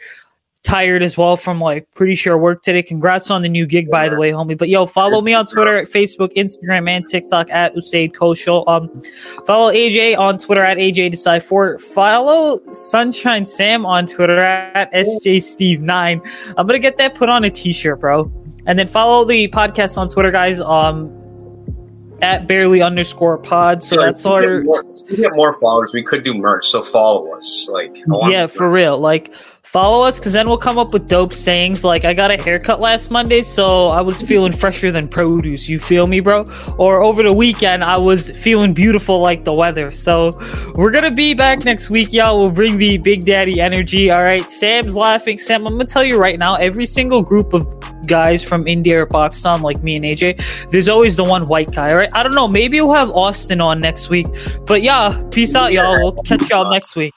tired as well from like pretty sure work today. Congrats on the new gig, by the way, homie. But yo, follow me on Twitter, Facebook, Instagram, and TikTok at Usaid Kosho. Um, follow AJ on Twitter at AJ Decide Four. Follow Sunshine Sam on Twitter at SJ Steve Nine. I'm gonna get that put on a T-shirt, bro. And then follow the podcast on Twitter, guys. Um, at Bearly underscore pod. So that's If we our more, we get more followers. We could do merch. So follow us. Like yeah, to- for real. Like follow us because then we'll come up with dope sayings. Like I got a haircut last Monday, so I was feeling fresher than produce. You feel me, bro? Or over the weekend, I was feeling beautiful like the weather. So we're gonna be back next week, y'all. We'll bring the Big Daddy energy. All right, Sam's laughing. Sam, I'm gonna tell you right now, every single group of guys from India or Pakistan, like me and AJ, there's always the one white guy, right? I don't know. Maybe we'll have Austin on next week. But yeah, peace out, y'all. We'll catch y'all next week.